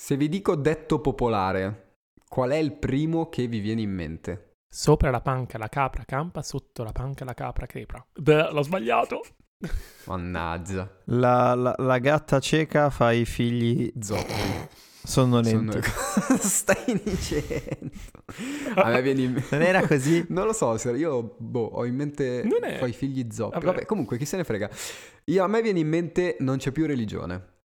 Se vi dico detto popolare, qual è il primo che vi viene in mente? Sopra la panca la capra campa, sotto la panca la capra crepra. Beh, l'ho sbagliato. Mannaggia. La, la- la gatta cieca fa i figli Zoppi. Sono- Cosa stai dicendo? A me viene in mente... Non era così? Non lo so, io boh, ho in mente Non è- fai figli zoppi. Vabbè. Vabbè. comunque chi se ne frega. Io, a me viene in mente non c'è più religione.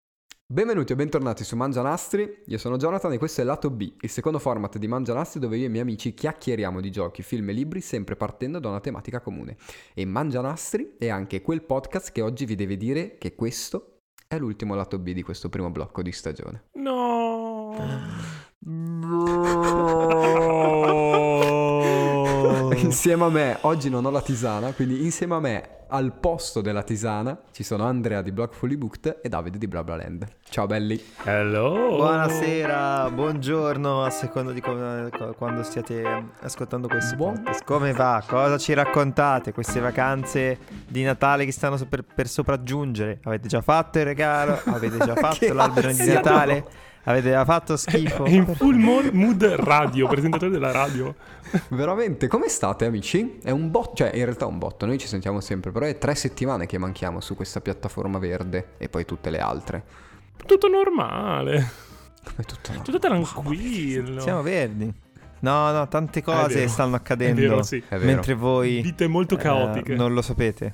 Benvenuti o bentornati su Mangianastri, io sono Jonathan e questo è Lato B, il secondo format di Mangianastri dove io e i miei amici chiacchieriamo di giochi, film e libri sempre partendo da una tematica comune. E Mangianastri è anche quel podcast che oggi vi deve dire che questo è l'ultimo Lato B di questo primo blocco di stagione. No. Insieme a me, oggi non ho la tisana, quindi insieme a me al posto della tisana ci sono Andrea di Block Fully Booked e Davide di BlaBlaLand. Ciao belli. Hello. Buonasera, buongiorno a seconda di come- co- quando stiate ascoltando questo Buon- podcast. Come va? Cosa ci raccontate? Queste vacanze di Natale che stanno per, per sopraggiungere? Avete già fatto il regalo? Avete già fatto l'albero di Natale? Avete già fatto schifo? È in full mo- mood radio, presentatore della radio. Veramente, come state amici? È un botto, cioè in realtà è un botto, noi ci sentiamo sempre, però è tre settimane che manchiamo su questa piattaforma verde e poi tutte le altre. Tutto normale. Come tutto no? Tutto tranquillo. Siamo verdi. No, no, tante cose stanno È accadendo. vero, sì. È vero. Mentre voi Vite molto eh, caotiche. non lo sapete.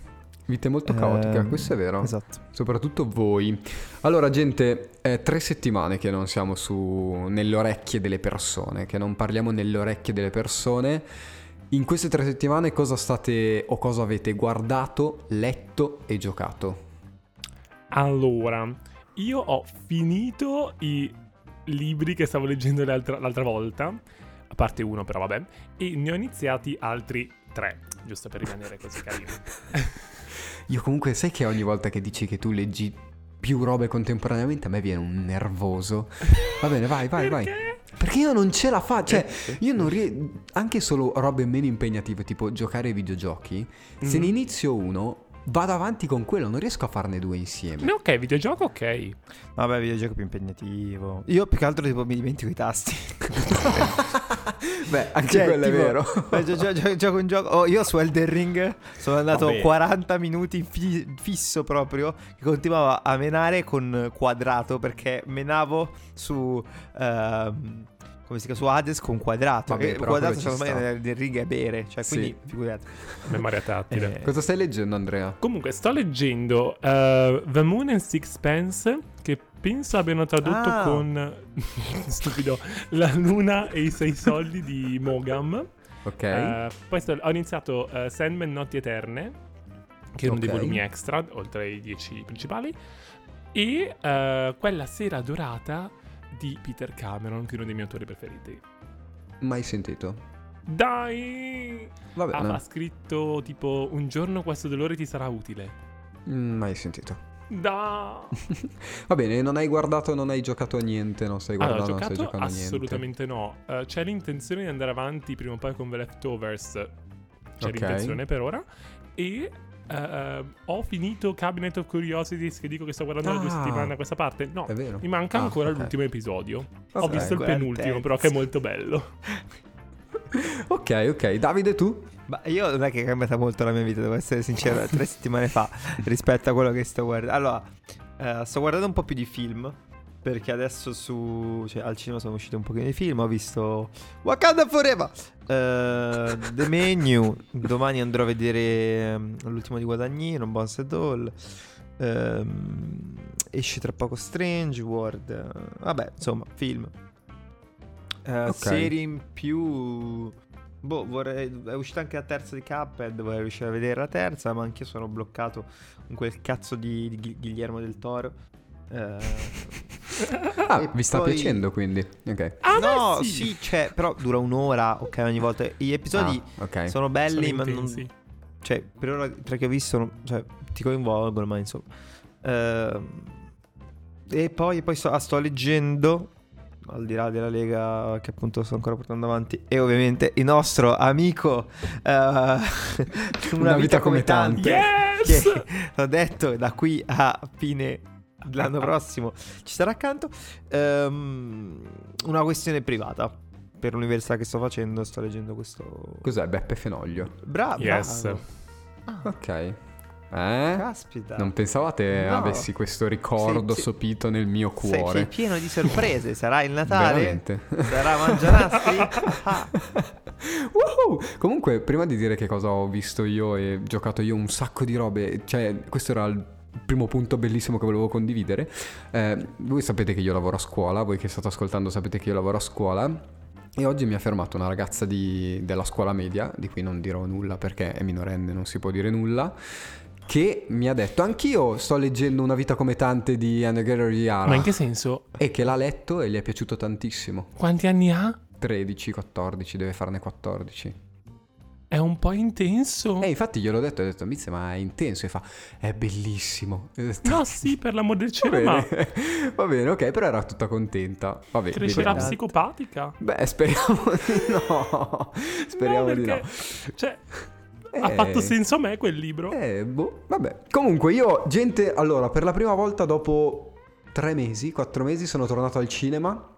Vite molto caotica, Ehm, questo è vero. Esatto. Soprattutto voi. Allora, gente, è tre settimane che non siamo su nelle orecchie delle persone, che non parliamo nelle orecchie delle persone. In queste tre settimane cosa state o cosa avete guardato, letto e giocato? Allora, io ho finito i libri che stavo leggendo l'altra, l'altra volta, a parte uno però vabbè, e ne ho iniziati altri tre, giusto per rimanere così carino. Io comunque sai che ogni volta che dici che tu leggi più robe contemporaneamente a me viene un nervoso. Va bene, vai, vai, vai. Perché? Perché io non ce la faccio, cioè io non riesco, anche solo robe meno impegnative, tipo giocare ai videogiochi, se Mhm. ne inizio uno, vado avanti con quello, non riesco a farne due insieme. No, ok, videogioco ok. Vabbè, videogioco più impegnativo. Io più che altro tipo mi dimentico i tasti. Beh, anche Cioè, quello tipo, è vero. gio- gio- gio- gioco un gioco. Oh, io su Elden Ring sono andato Vabbè. 40 minuti fi- fisso proprio. Che continuavo a menare con quadrato perché menavo su. ehm, come si chiama? Su Hades con quadrato. Vabbè, e però quadrato secondo me sta. nell'Elden Ring è bere. Cioè, Sì. quindi figurate. Memoria tattile. Eh, Cosa stai leggendo, Andrea? Comunque, sto leggendo eh, The Moon and Sixpence, che penso abbiano tradotto Ah. con... stupido. La luna e i sei soldi di Mogam. Ok. Eh, poi sto- ho iniziato eh, Sandman Notti Eterne, che è uno dei Ok. volumi extra, oltre ai dieci principali. E eh, quella sera dorata di Peter Cameron, che è uno dei miei autori preferiti. Mai sentito. Dai! Va bene. Ha scritto tipo un giorno questo dolore ti sarà utile. Mm, Mai sentito. Da! Va bene, non hai guardato, non hai giocato a niente, non stai Allora, guardando, ho non stai giocato giocando a niente. assolutamente no. Eh, c'è l'intenzione di andare avanti prima o poi con The Leftovers. C'è Ok. l'intenzione per ora. E eh, ho finito Cabinet of Curiosities che dico che sto guardando da due Ah. settimane a questa parte. No, È vero. mi manca Ah, ancora ok. l'ultimo episodio. Ho Ok. visto il penultimo, però che è molto bello. Ok, ok. Davide, tu? Ma io non è che è cambiata molto la mia vita, devo essere sincero, tre settimane fa rispetto a quello che sto guardando. Allora, eh, sto guardando un po' più di film. Perché adesso su. Cioè, al cinema sono usciti un pochino di film. Ho visto Wakanda Forever. eh, The Menu. Domani andrò a vedere ehm, l'ultimo di Guadagnino, Bones and All. Ehm, esce tra poco Strange World. vabbè, insomma, film. Eh, Ok. Serie in più. Boh, vorrei. È uscita anche la terza di Cuphead. Vorrei riuscire a vedere la terza. Ma anch'io sono bloccato con quel cazzo di, di Guillermo del Toro. Eh, Ah, vi sta poi- piacendo quindi? Ok. Ah, no, beh, sì. c'è. Però dura un'ora. Ok, ogni volta. Gli episodi Ah, ok. sono belli, Sono ma non. intensi. Cioè, per ora, tra che ho visto, non- cioè, ti coinvolgono, ma insomma. Ehm, e poi, poi sto, ah, sto leggendo, al di là della Lega che appunto sto ancora portando avanti, e ovviamente il nostro amico eh, Una, vita, come tante. Yes! Che ho detto da qui a fine l'anno prossimo ci sarà accanto. Ehm, una questione privata. Per l'università che sto facendo, sto leggendo questo. Cos'è Beppe Fenoglio? Bra- Yes. bravo. Ah, Ok. Eh? caspita. Non pensavate No. avessi questo ricordo Sei- sei- sopito nel mio Sei, sei cuore? pieno di sorprese. Sarà il Natale? Veramente. Sarà Mangianastri? Woohoo! Comunque, prima di dire che cosa ho visto io e giocato io un sacco di robe, cioè, questo era il primo punto bellissimo che volevo condividere. Eh, voi sapete che io lavoro a scuola, voi che state ascoltando sapete che io lavoro a scuola. E oggi mi ha fermato una ragazza di- della scuola media, di cui non dirò nulla perché è minorenne, non si può dire nulla, che mi ha detto anch'io sto leggendo Una vita come tante di Anne Yara Ma in che senso? e che l'ha letto e gli è piaciuto tantissimo. Quanti anni ha? 13, 14, deve farne 14. È un po' intenso. E infatti gliel'ho detto, ho detto, Mizze, ma è intenso. E fa, è bellissimo. Detto, No, sì, per l'amor del va cielo, ma bene, va bene, ok, però era tutta contenta. Vabbè, crescerà vediamo. psicopatica. Beh, speriamo di no. Speriamo no, di perché, no. Cioè, ha Eh, fatto senso a me quel libro. Eh, boh, vabbè. Comunque io, gente, allora, per la prima volta dopo tre mesi, quattro mesi, sono tornato al cinema.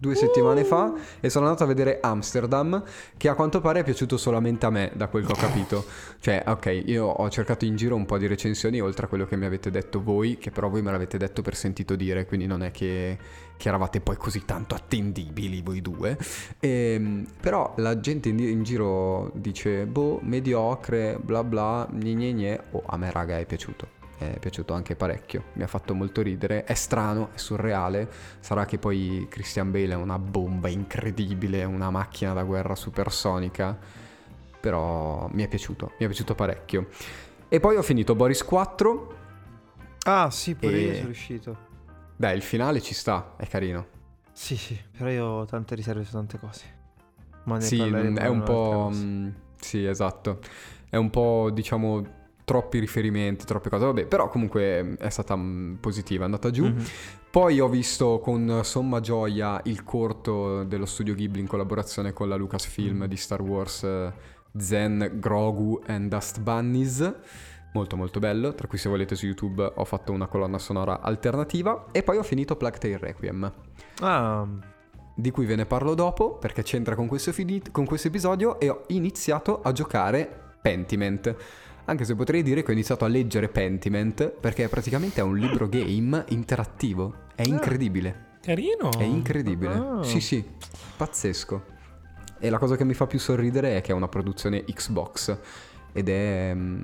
Due settimane fa e sono andato a vedere Amsterdam che a quanto pare è piaciuto solamente a me da quel che ho capito. Cioè ok io ho cercato in giro un po' di recensioni oltre a quello che mi avete detto voi che però voi me l'avete detto per sentito dire quindi non è che, che eravate poi così tanto attendibili voi due. Ehm, però la gente in, in giro dice boh mediocre bla bla gne gne gne oh a me raga è piaciuto è piaciuto anche parecchio, mi ha fatto molto ridere, è strano, è surreale, sarà che poi Christian Bale è una bomba incredibile, una macchina da guerra supersonica, però mi è piaciuto, mi è piaciuto parecchio. E poi ho finito Boris 4, Ah, sì, pure E- io sono riuscito. beh il finale ci sta, è carino. Sì, sì, però io ho tante riserve su tante cose. Ma ne Sì, è un po'... mm, sì, esatto. È un po', diciamo, troppi riferimenti, troppe cose. Vabbè, però comunque mm, è stata mm, positiva, è andata giù. Mhm. Poi ho visto con somma gioia il corto dello studio Ghibli in collaborazione con la Lucasfilm Mm. di Star Wars eh, Zen, Grogu and Dust Bunnies. Molto molto bello, tra cui se volete su YouTube ho fatto una colonna sonora alternativa e poi ho finito Plague Tale Requiem, Ah, di cui ve ne parlo dopo perché c'entra con questo, fini- con questo episodio e ho iniziato a giocare Pentiment. Anche se potrei dire che ho iniziato a leggere Pentiment perché praticamente è un libro game interattivo. È incredibile. Carino. È incredibile. Ah. Sì, sì, pazzesco. E la cosa che mi fa più sorridere è che è una produzione Xbox ed è mm,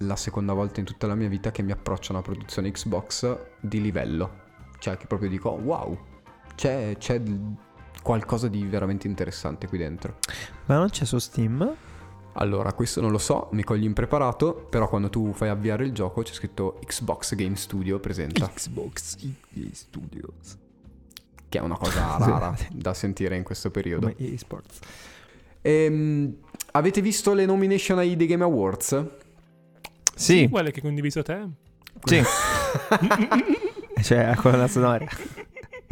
la seconda volta in tutta la mia vita che mi approccio a una produzione Xbox di livello. Cioè che proprio dico, "Oh, wow, c'è, c'è qualcosa di veramente interessante qui dentro. ma non c'è su Steam? Allora, questo non lo so, mi cogli impreparato, però quando tu fai avviare il gioco c'è scritto Xbox Game Studio presenta, Xbox Studios. che è una cosa rara da sentire in questo periodo. Come eSports. Ehm, avete visto le nomination ai The Game Awards? Sì, Quelle che hai condiviso te. sì. cioè, la colonna sonora.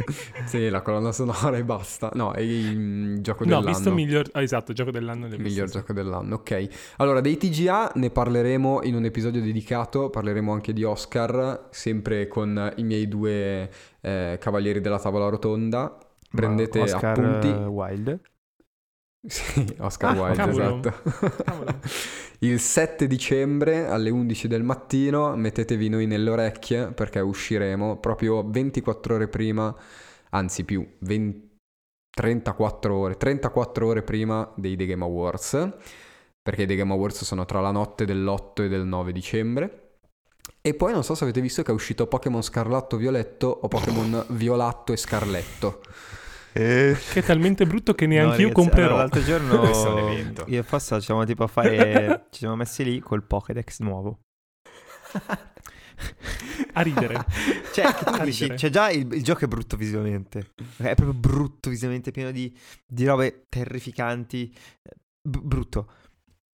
sì, la colonna sonora e basta. No, è il mm, gioco No, ho dell'anno. visto miglior... ah, esatto, gioco dell'anno. visto, miglior sì. gioco dell'anno, ok. Allora, dei TGA ne parleremo in un episodio dedicato, parleremo anche di Oscar, sempre con i miei due eh, cavalieri della tavola rotonda. Prendete Oscar appunti. eh, Wilde. Sì, Oscar Ah, Wilde, cavolo. esatto. Cavolo. Il 7 dicembre alle 11 del mattino mettetevi noi nelle orecchie perché usciremo proprio 24 ore prima, anzi più, 20 34 ore, 34 ore prima dei The Game Awards, perché i The Game Awards sono tra la notte dell'8 e del 9 dicembre. E poi non so se avete visto che è uscito Pokémon Scarlatto Violetto o Pokémon Violatto e Scarletto. Eh. Che è talmente brutto che neanche No, io ragazzi, comprerò. allora, l'altro giorno io e Fossa ci siamo tipo a fare ci siamo messi lì col Pokédex nuovo. A ridere. Cioè, che tu A dici, ridere. cioè già il, il gioco è brutto visivamente. È proprio brutto visivamente, pieno di, di robe terrificanti. B- brutto.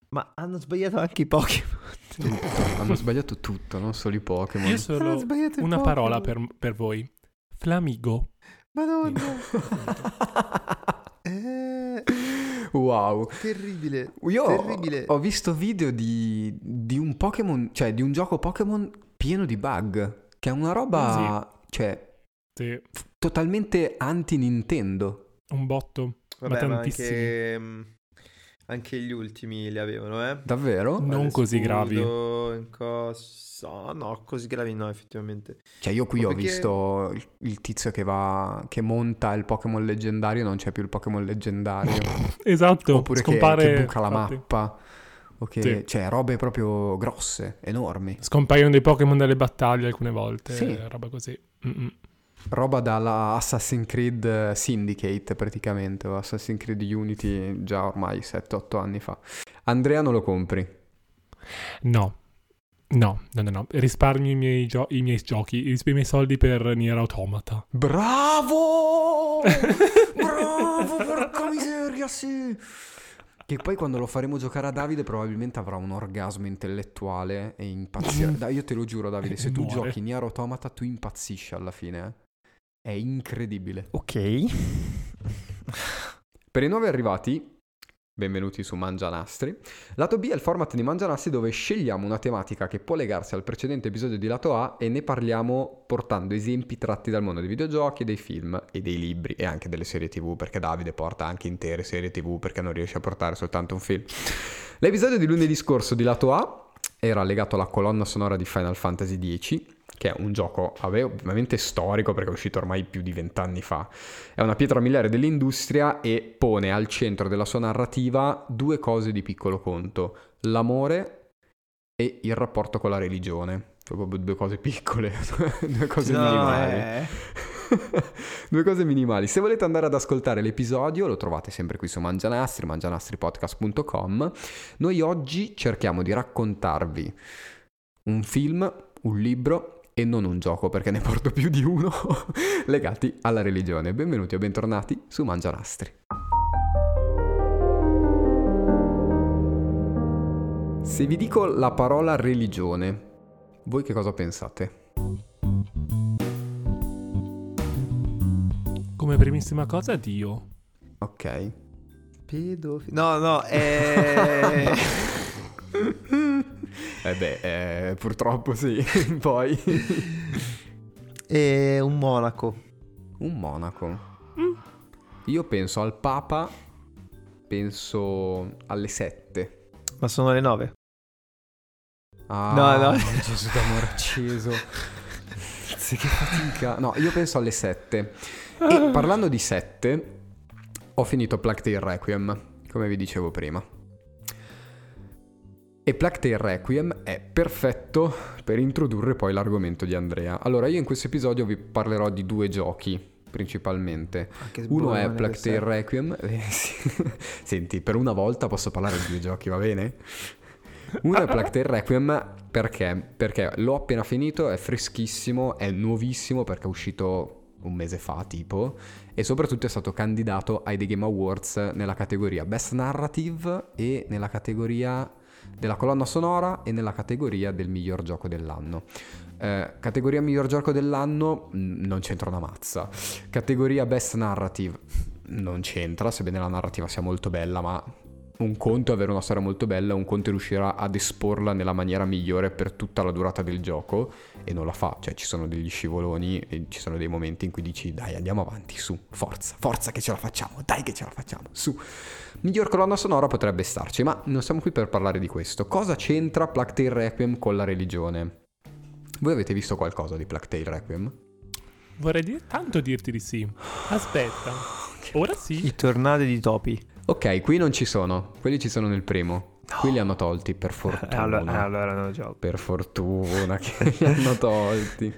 Ma hanno sbagliato anche i Pokémon. Hanno sbagliato tutto, non solo i Pokémon. Io solo una Pokémon. parola per, per voi. Flamigo. Madonna. Eh, Wow. terribile. Io Terribile. ho visto video di, di un Pokémon, cioè di un gioco Pokémon pieno di bug. Che è una roba, cioè, Sì, totalmente anti-Nintendo. un botto. Vabbè, ma ma tantissimi. anche, mm, anche gli ultimi li avevano, eh? Davvero? Non Vale così Scudo, gravi. Incosso... No, così gravi no, effettivamente. Cioè, io qui Ma ho perché- visto il, il tizio che va, che monta il Pokémon leggendario, non c'è più il Pokémon leggendario. Esatto, Oppure che, scompare... che buca la infatti. mappa. O che, Sì. cioè, robe proprio grosse, enormi. Scompaiono dei Pokémon dalle battaglie alcune volte, Sì. roba così. Mm-mm. Roba dalla Assassin's Creed Syndicate praticamente, o Assassin's Creed Unity già ormai 7-8 anni fa. Andrea non lo compri. No. No, no, no, no. Risparmio i miei, gio- i miei giochi, risparmio i miei soldi per Nier Automata. Bravo! Bravo, porca miseria, sì! Che poi quando lo faremo giocare a Davide probabilmente avrà un orgasmo intellettuale e impazzirà. Io te lo giuro Davide, se tu Muore. giochi Nier Automata tu impazzisci alla fine. eh. È incredibile. Ok. Per i nuovi arrivati, benvenuti su Mangianastri. Lato B è il format di Mangianastri dove scegliamo una tematica che può legarsi al precedente episodio di Lato A e ne parliamo portando esempi tratti dal mondo dei videogiochi, dei film e dei libri e anche delle serie TV, perché Davide porta anche intere serie TV perché non riesce a portare soltanto un film. L'episodio di lunedì scorso di Lato A era legato alla colonna sonora di Final Fantasy X, che è un gioco vabbè, ovviamente storico perché è uscito ormai più di vent'anni fa. È una pietra miliare dell'industria e pone al centro della sua narrativa due cose di piccolo conto, l'amore e il rapporto con la religione. Proprio due cose piccole, due cose No, minimali. eh. Due cose minimali. Se volete andare ad ascoltare l'episodio, lo trovate sempre qui su Mangianastri, mangianastripodcast.com. Noi oggi cerchiamo di raccontarvi un film, un libro e non un gioco, perché ne porto più di uno legati alla religione. Benvenuti o bentornati su Mangianastri. Se vi dico la parola religione, voi che cosa pensate? Come primissima cosa, Dio. Ok. Pedofi- No, no, eh... Eh beh, eh, purtroppo sì. Poi è un monaco. un monaco. Io penso al Papa, penso alle sette. Ma sono le nove. Ah, No, no. Gesù d'amore acceso. Sì, che fatica. No, io penso alle sette. E parlando di sette, ho finito Plague Tale Requiem, come vi dicevo prima. E Plague Tale Requiem è perfetto per introdurre poi l'argomento di Andrea. Allora, io in questo episodio vi parlerò di due giochi, principalmente. Uno è. Tale Requiem. Senti, per una volta posso parlare di due giochi, va bene? Uno è Plague Tale Requiem perché? Perché l'ho appena finito, è freschissimo, è nuovissimo perché è uscito un mese fa tipo e soprattutto è stato candidato ai The Game Awards nella categoria Best Narrative e nella categoria della colonna sonora e nella categoria del miglior gioco dell'anno. Eh, categoria miglior gioco dell'anno mh, non c'entra una mazza. Categoria Best Narrative non c'entra, sebbene la narrativa sia molto bella, ma un conto è avere una storia molto bella, un conto è riuscire ad esporla nella maniera migliore per tutta la durata del gioco e non la fa, cioè ci sono degli scivoloni e ci sono dei momenti in cui dici dai andiamo avanti, su, forza, forza che ce la facciamo, dai che ce la facciamo, su. Miglior colonna sonora potrebbe starci, ma non siamo qui per parlare di questo. Cosa c'entra Plague Tale Requiem con la religione? Voi avete visto qualcosa di Plague Tale Requiem? Vorrei dire, tanto dirti di sì. Aspetta. Ora sì. I tornadi di topi. Ok, qui non ci sono, quelli ci sono nel primo. Qui li hanno tolti, per Eh, fortuna. allora, eh, allora non gioco. Per fortuna che li hanno tolti.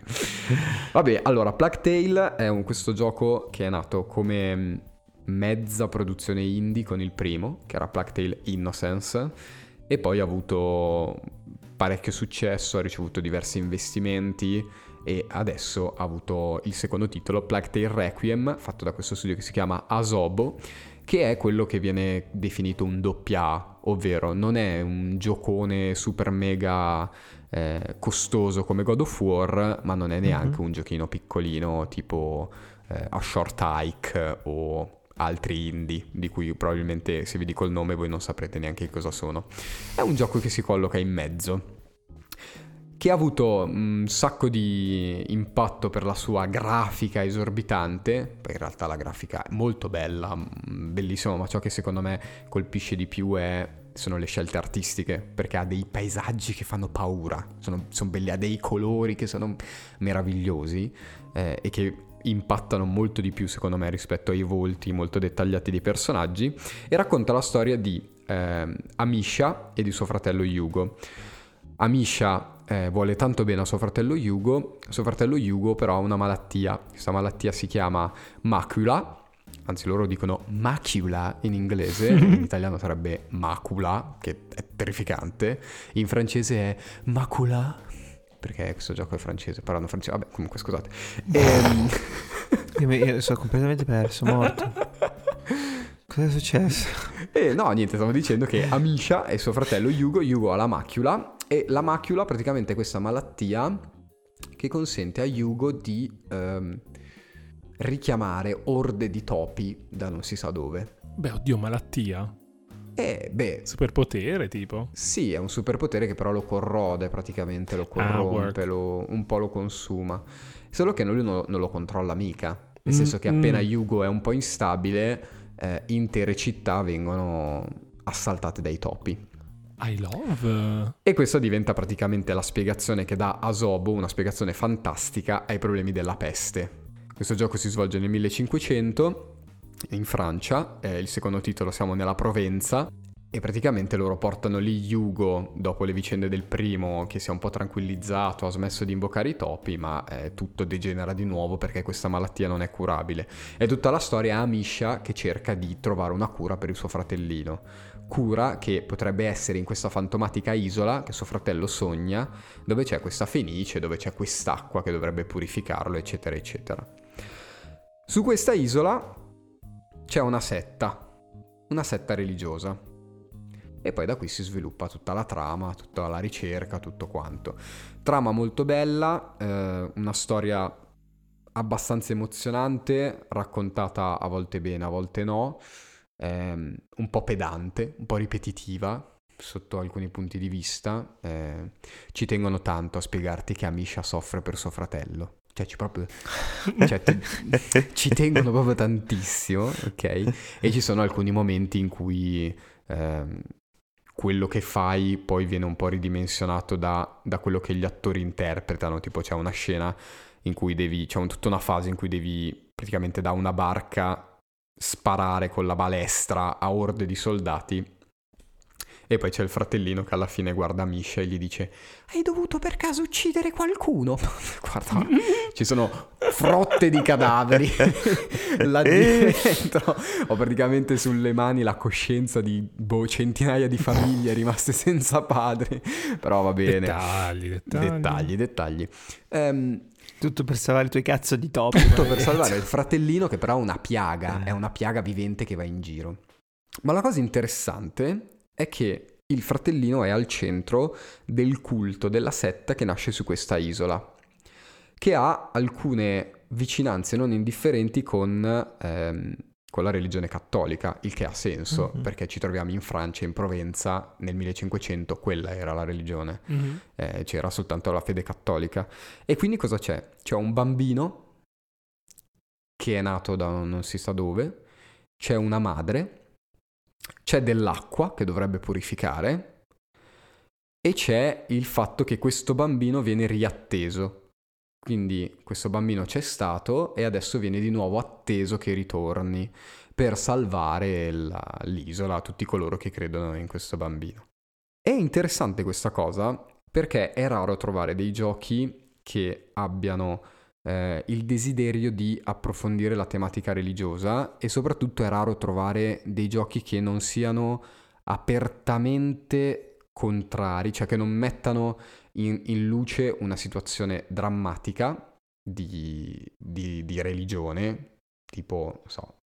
Vabbè, allora, Plague Tale è un- questo gioco che è nato come mh, mezza produzione indie con il primo, che era Plague Tale Innocence, e poi ha avuto parecchio successo, ha ricevuto diversi investimenti e adesso ha avuto il secondo titolo, Plague Tale Requiem, fatto da questo studio che si chiama Asobo, che è quello che viene definito un doppia A, ovvero non è un giocone super mega eh, costoso come God of War, ma non è neanche Mhm. un giochino piccolino tipo eh, A Short Hike o altri indie, di cui probabilmente se vi dico il nome voi non saprete neanche cosa sono. È un gioco che si colloca in mezzo. Che ha avuto un sacco di impatto per la sua grafica esorbitante, poi in realtà la grafica è molto bella, mm, bellissima, ma ciò che secondo me colpisce di più è sono le scelte artistiche, perché ha dei paesaggi che fanno paura, sono, sono belli, ha dei colori che sono meravigliosi eh, e che impattano molto di più secondo me rispetto ai volti molto dettagliati dei personaggi e racconta la storia di eh, Amisha e di suo fratello Yugo. Amisha eh, vuole tanto bene a suo fratello Yugo, suo fratello Yugo però ha una malattia, questa malattia si chiama macula, anzi loro dicono macula in inglese, in italiano sarebbe macula, che è terrificante, in francese è macula, perché questo gioco è francese, parlano francese, vabbè comunque scusate. Ehm... io, io sono completamente perso, morto. Cosa è successo? Eh, no, niente, stavo dicendo che Amisha e suo fratello Yugo, Yugo ha la macula e la macula praticamente è questa malattia che consente a Yugo di ehm, richiamare orde di topi da non si sa dove. Beh, oddio, malattia. Eh, beh... Superpotere, tipo? Sì, è un superpotere che però lo corrode praticamente, lo ah, corrompe, ah, lo, un po' lo consuma. Solo che lui non, non lo controlla mica. Nel mm, senso che appena mm. Yugo è un po' instabile, eh, intere città vengono assaltate dai topi. I love. E questa diventa praticamente la spiegazione che dà Asobo, una spiegazione fantastica ai problemi della peste. Questo gioco si svolge nel 1500 in Francia, eh, il secondo titolo siamo nella Provenza e praticamente loro portano lì Yugo dopo le vicende del primo che si è un po' tranquillizzato, ha smesso di invocare i topi, ma eh, tutto degenera di nuovo perché questa malattia non è curabile. E tutta la storia è Amisha che cerca di trovare una cura per il suo fratellino. Cura che potrebbe essere in questa fantomatica isola che suo fratello sogna, dove c'è questa fenice, dove c'è quest'acqua che dovrebbe purificarlo, eccetera, eccetera. Su questa isola c'è una setta, una setta religiosa. E poi da qui si sviluppa tutta la trama, tutta la ricerca, tutto quanto. Trama molto bella, eh, una storia abbastanza emozionante, raccontata a volte bene, a volte no, ehm, un po' pedante, un po' ripetitiva sotto alcuni punti di vista. Eh, ci tengono tanto a spiegarti che Amisha soffre per suo fratello. Cioè, ci, proprio, cioè, ti, ci tengono proprio tantissimo, ok? E ci sono alcuni momenti in cui ehm, quello che fai poi viene un po' ridimensionato da, da, quello che gli attori interpretano. Tipo, c'è una scena in cui devi, c'è un, tutta una fase in cui devi praticamente da una barca sparare con la balestra a orde di soldati e poi c'è il fratellino che alla fine guarda Misha e gli dice: Hai dovuto per caso uccidere qualcuno? guarda, ci sono frotte di cadaveri là dentro. Ho praticamente sulle mani la coscienza di boh, centinaia di famiglie rimaste senza padri. Però va bene. Dettagli, dettagli. Dettagli, dettagli. Um, tutto per salvare i tuoi cazzo di topi. Tutto per salvare il fratellino che però ha una piaga, è una piaga vivente che va in giro. Ma la cosa interessante è che il fratellino è al centro del culto della setta che nasce su questa isola, che ha alcune vicinanze non indifferenti con, ehm, con la religione cattolica, il che ha senso, mm-hmm. perché ci troviamo in Francia, in Provenza, nel 1500, quella era la religione, mm-hmm. eh, c'era soltanto la fede cattolica. E quindi cosa c'è? C'è un bambino che è nato da non si sa dove, c'è una madre c'è dell'acqua che dovrebbe purificare e c'è il fatto che questo bambino viene riatteso. Quindi questo bambino c'è stato e adesso viene di nuovo atteso che ritorni per salvare la, l'isola a tutti coloro che credono in questo bambino. È interessante questa cosa perché è raro trovare dei giochi che abbiano eh, il desiderio di approfondire la tematica religiosa e soprattutto è raro trovare dei giochi che non siano apertamente contrari, cioè che non mettano in, in luce una situazione drammatica di, di, di religione, tipo, so,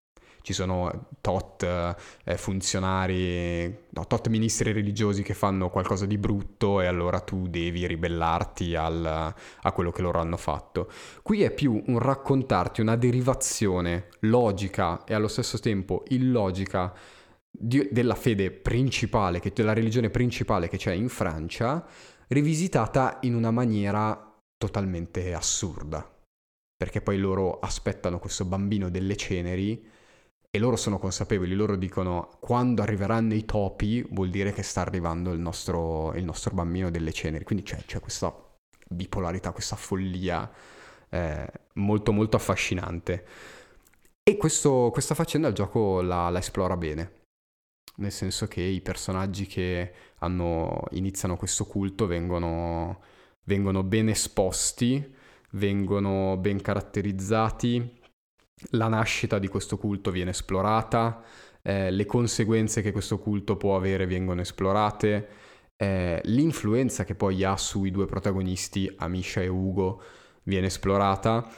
ci sono tot eh, funzionari, no, tot ministri religiosi che fanno qualcosa di brutto e allora tu devi ribellarti al, a quello che loro hanno fatto. Qui è più un raccontarti una derivazione logica e allo stesso tempo illogica di, della fede principale, che, della religione principale che c'è in Francia, rivisitata in una maniera totalmente assurda. Perché poi loro aspettano questo bambino delle ceneri e loro sono consapevoli, loro dicono quando arriveranno i topi vuol dire che sta arrivando il nostro, il nostro bambino delle ceneri. Quindi c'è, c'è questa bipolarità, questa follia eh, molto molto affascinante. E questo, questa faccenda il gioco la, la, esplora bene, nel senso che i personaggi che hanno, iniziano questo culto vengono, vengono ben esposti, vengono ben caratterizzati, la nascita di questo culto viene esplorata, eh, le conseguenze che questo culto può avere vengono esplorate, eh, l'influenza che poi ha sui due protagonisti, Amisha e Ugo, viene esplorata.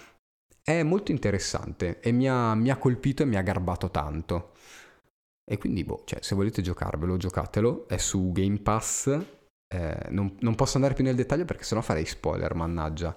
È molto interessante e mi ha, mi ha colpito e mi ha garbato tanto. E quindi, boh, cioè, se volete giocarvelo, giocatelo. È su Game Pass. Eh, non, non, posso andare più nel dettaglio perché sennò farei spoiler, mannaggia.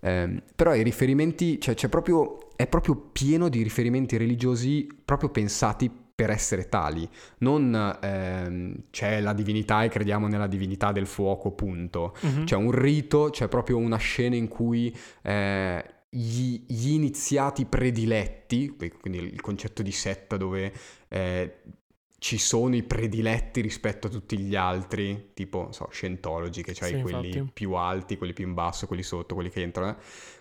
Eh, però i riferimenti, cioè, c'è proprio, è proprio pieno di riferimenti religiosi proprio pensati per essere tali. Non ehm, c'è la divinità e crediamo nella divinità del fuoco, punto. Mm-hmm. C'è un rito, c'è proprio una scena in cui eh, gli, gli, iniziati prediletti, quindi il concetto di setta dove eh, ci sono i prediletti rispetto a tutti gli altri, tipo, so, Scientology, che c'hai sì, quelli infatti. più alti, quelli più in basso, quelli sotto, quelli che entrano.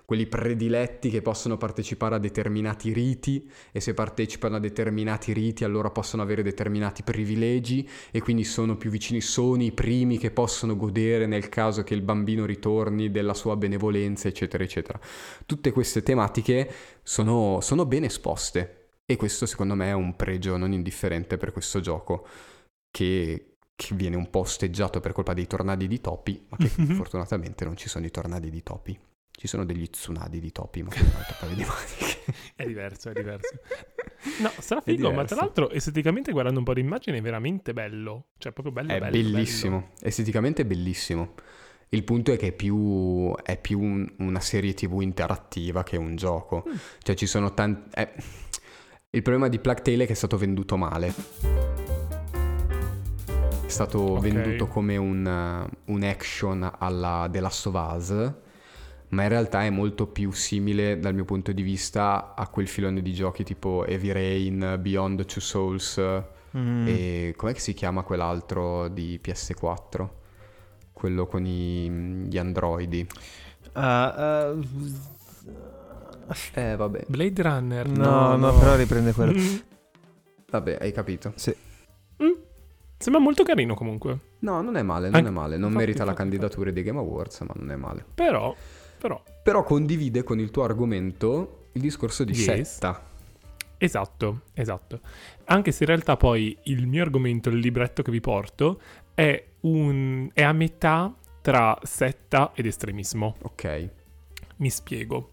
Quelli prediletti che possono partecipare a determinati riti e se partecipano a determinati riti allora possono avere determinati privilegi e quindi sono più vicini, sono i primi che possono godere nel caso che il bambino ritorni della sua benevolenza, eccetera, eccetera. Tutte queste tematiche sono, sono ben esposte e questo secondo me è un pregio non indifferente per questo gioco che, che viene un po' osteggiato per colpa dei tornadi di topi, ma che fortunatamente non ci sono i tornadi di topi. Ci sono degli tsunadi di topi, ma che è paio di maniche. è diverso, è diverso. No, sarà figo, ma tra l'altro esteticamente guardando un po' di immagini è veramente bello. Cioè, proprio bello, è bello, bellissimo. Bello. Esteticamente è bellissimo. Il punto è che è più, è più un, una serie tv interattiva che un gioco. Mm. Cioè ci sono tanti... Eh, il problema di Plague Tale è che è stato venduto male. È stato okay. venduto come un, un action alla The Last of Us ma in realtà è molto più simile dal mio punto di vista a quel filone di giochi tipo Heavy Rain, Beyond Two Souls mm. e com'è che si chiama quell'altro di PS4? Quello con i, gli androidi. Uh, uh, eh vabbè. Blade Runner. No, no, no, no però riprende quello. vabbè, hai capito. Sì. Mm. Sembra molto carino comunque. No, non è male, non Anche... è male. Non infatti, merita infatti, la candidatura dei Game Awards, ma non è male. Però però... Però condivide con il tuo argomento il discorso di yes. setta. Esatto, esatto. Anche se in realtà poi il mio argomento, il libretto che vi porto, è, un, è a metà tra setta ed estremismo. Ok. Mi spiego.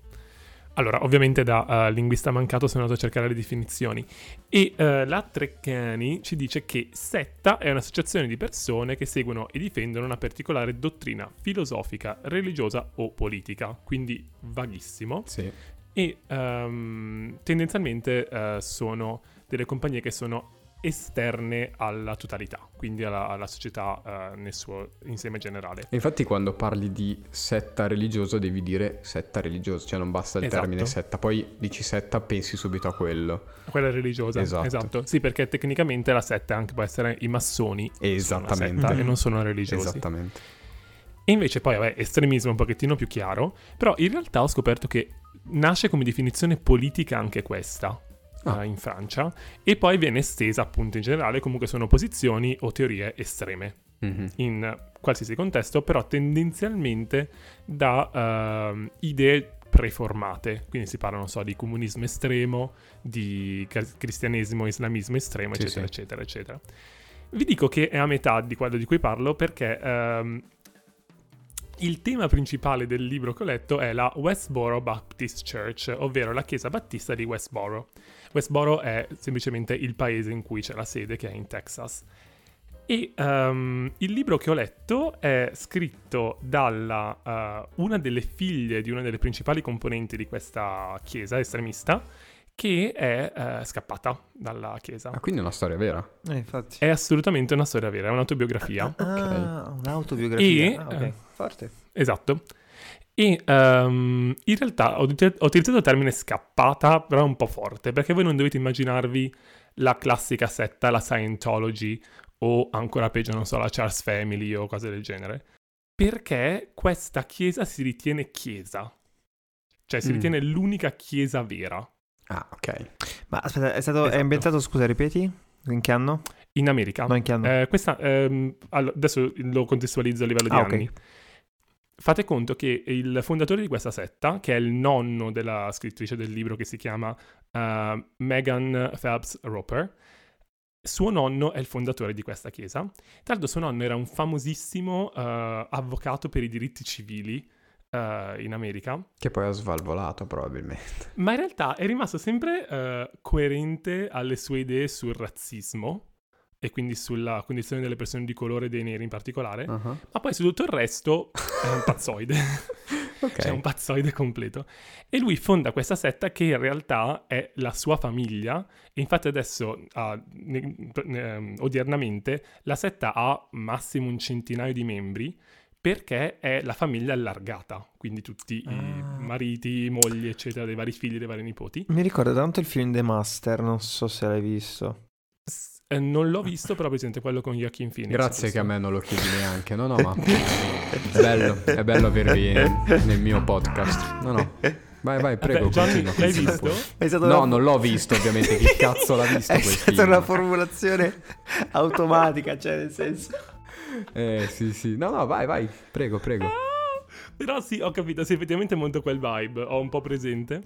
Allora, ovviamente da uh, linguista mancato sono andato a cercare le definizioni e uh, la Treccani ci dice che setta è un'associazione di persone che seguono e difendono una particolare dottrina filosofica, religiosa o politica, quindi vaghissimo. Sì. E um, tendenzialmente uh, sono delle compagnie che sono esterne alla totalità, quindi alla, alla società uh, nel suo insieme generale. infatti quando parli di setta religioso devi dire setta religiosa, cioè non basta il esatto. termine setta, poi dici setta pensi subito a quello. Quella religiosa, esatto. esatto. Sì, perché tecnicamente la setta anche può essere i massoni, esattamente, e non sono religiosi. Esattamente. E invece poi, vabbè, estremismo un pochettino più chiaro, però in realtà ho scoperto che nasce come definizione politica anche questa ah. uh, in Francia e poi viene estesa appunto in generale, comunque sono posizioni o teorie estreme mm-hmm. in qualsiasi contesto, però tendenzialmente da uh, idee preformate, quindi si parla, non so, di comunismo estremo, di cristianesimo, islamismo estremo, sì, eccetera, sì. eccetera, eccetera. Vi dico che è a metà di quello di cui parlo perché um, il tema principale del libro che ho letto è la Westboro Baptist Church, ovvero la chiesa battista di Westboro. Westboro è semplicemente il paese in cui c'è la sede, che è in Texas. E um, il libro che ho letto è scritto da uh, una delle figlie di una delle principali componenti di questa chiesa estremista, che è eh, scappata dalla chiesa. Ah, quindi è una storia vera. Eh, infatti. È assolutamente una storia vera, è un'autobiografia. Ah, un'autobiografia. E- Ah, ok. eh. Forte. Esatto. E ehm, in realtà ho, ut- ho utilizzato il termine scappata, però è un po' forte, perché voi non dovete immaginarvi la classica setta, la Scientology, o ancora peggio, non so, la Charles Family o cose del genere. Perché questa chiesa si ritiene chiesa. Cioè si Mm. ritiene l'unica chiesa vera. Ah, ok. Ma aspetta, è stato è Esatto. ambientato, scusa, ripeti? In che anno? In America. No, in che anno? Eh, questa, ehm, adesso lo contestualizzo a livello di Ah, anni. Fate conto che il fondatore di questa setta, che è il nonno della scrittrice del libro che si chiama eh, Megan Phelps Roper, suo nonno è il fondatore di questa chiesa. Tra l'altro suo nonno era un famosissimo eh, avvocato per i diritti civili eh, in America, Che poi ha svalvolato probabilmente. ma in realtà è rimasto sempre coerente alle sue idee sul razzismo e quindi sulla condizione delle persone di colore e dei neri in particolare. Ah, Ma poi su tutto il resto è un pazzoide. Ok. Cioè un pazzoide completo. E lui fonda questa setta che in realtà è la sua famiglia. E infatti adesso, ah, ne- ne- odiernamente, la setta ha massimo un centinaio di membri perché è la famiglia allargata. Quindi tutti Ah. i mariti, mogli, eccetera, dei vari figli, dei vari nipoti. Mi ricorda tanto il film The Master, non so se l'hai visto. Eh, non l'ho visto, però presente quello con Joaquin Phoenix. Grazie che a me non lo chiedi neanche. No, no, ma è bello, è bello avervi nel mio podcast. No, no. Vai, vai, prego. Vabbè, Johnny, continua, l'hai visto? pure. È stato No, una- non l'ho visto, ovviamente. Chi cazzo l'ha visto È stata film? una formulazione automatica, cioè nel senso... Eh, sì, sì. No, no, vai, vai. Prego, prego. Però sì, ho capito, sì, effettivamente è molto quel vibe, ho un po' presente.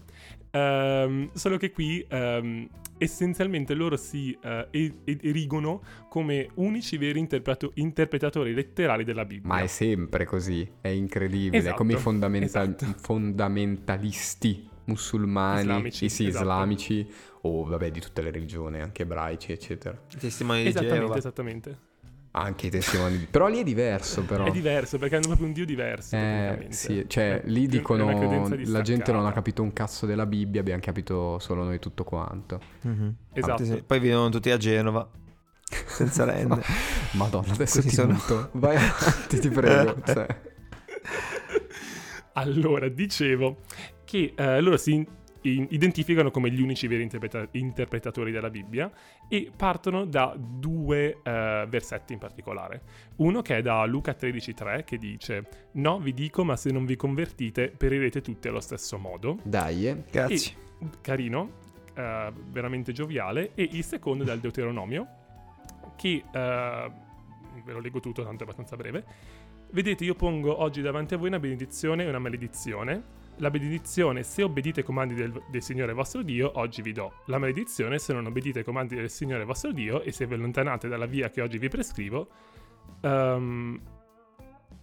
Ehm, solo che qui ehm, essenzialmente loro si e- erigono come unici veri interpreto- interpretatori letterari della Bibbia. Ma è sempre così. È incredibile. Esatto, Come i fondamenta- esatto. fondamentalisti musulmani, Islamici, sì, sì, esatto. islamici, o vabbè, di tutte le religioni, anche ebraici, eccetera. Testimoni di Esattamente, Geova. esattamente. Anche i testimoni. di- Però lì è diverso, però. È diverso perché hanno proprio un dio diverso. Eh, sì, cioè È- lì dicono credenza la gente non ha capito un cazzo della Bibbia, abbiamo capito solo noi tutto quanto. Mhm. Esatto. Sì. Poi vivono tutti a Genova, senza rende. Madonna, adesso Così ti sono. butto. Vai avanti, ti prego. Cioè. Allora, dicevo che eh, loro si identificano come gli unici veri interpreta- interpretatori della Bibbia e partono da due eh, versetti in particolare. Uno che è da Luca 13:3 che dice: No, vi dico, ma se non vi convertite, perirete tutti allo stesso modo. Dai, eh. Grazie. Carino, eh, veramente gioviale. E il secondo è dal Deuteronomio, che eh, ve lo leggo tutto, tanto è abbastanza breve. Vedete, io pongo oggi davanti a voi una benedizione e una maledizione. La benedizione, se obbedite ai comandi del, del Signore vostro Dio, oggi vi do. La maledizione, se non obbedite ai comandi del Signore vostro Dio e se vi allontanate dalla via che oggi vi prescrivo, ehm,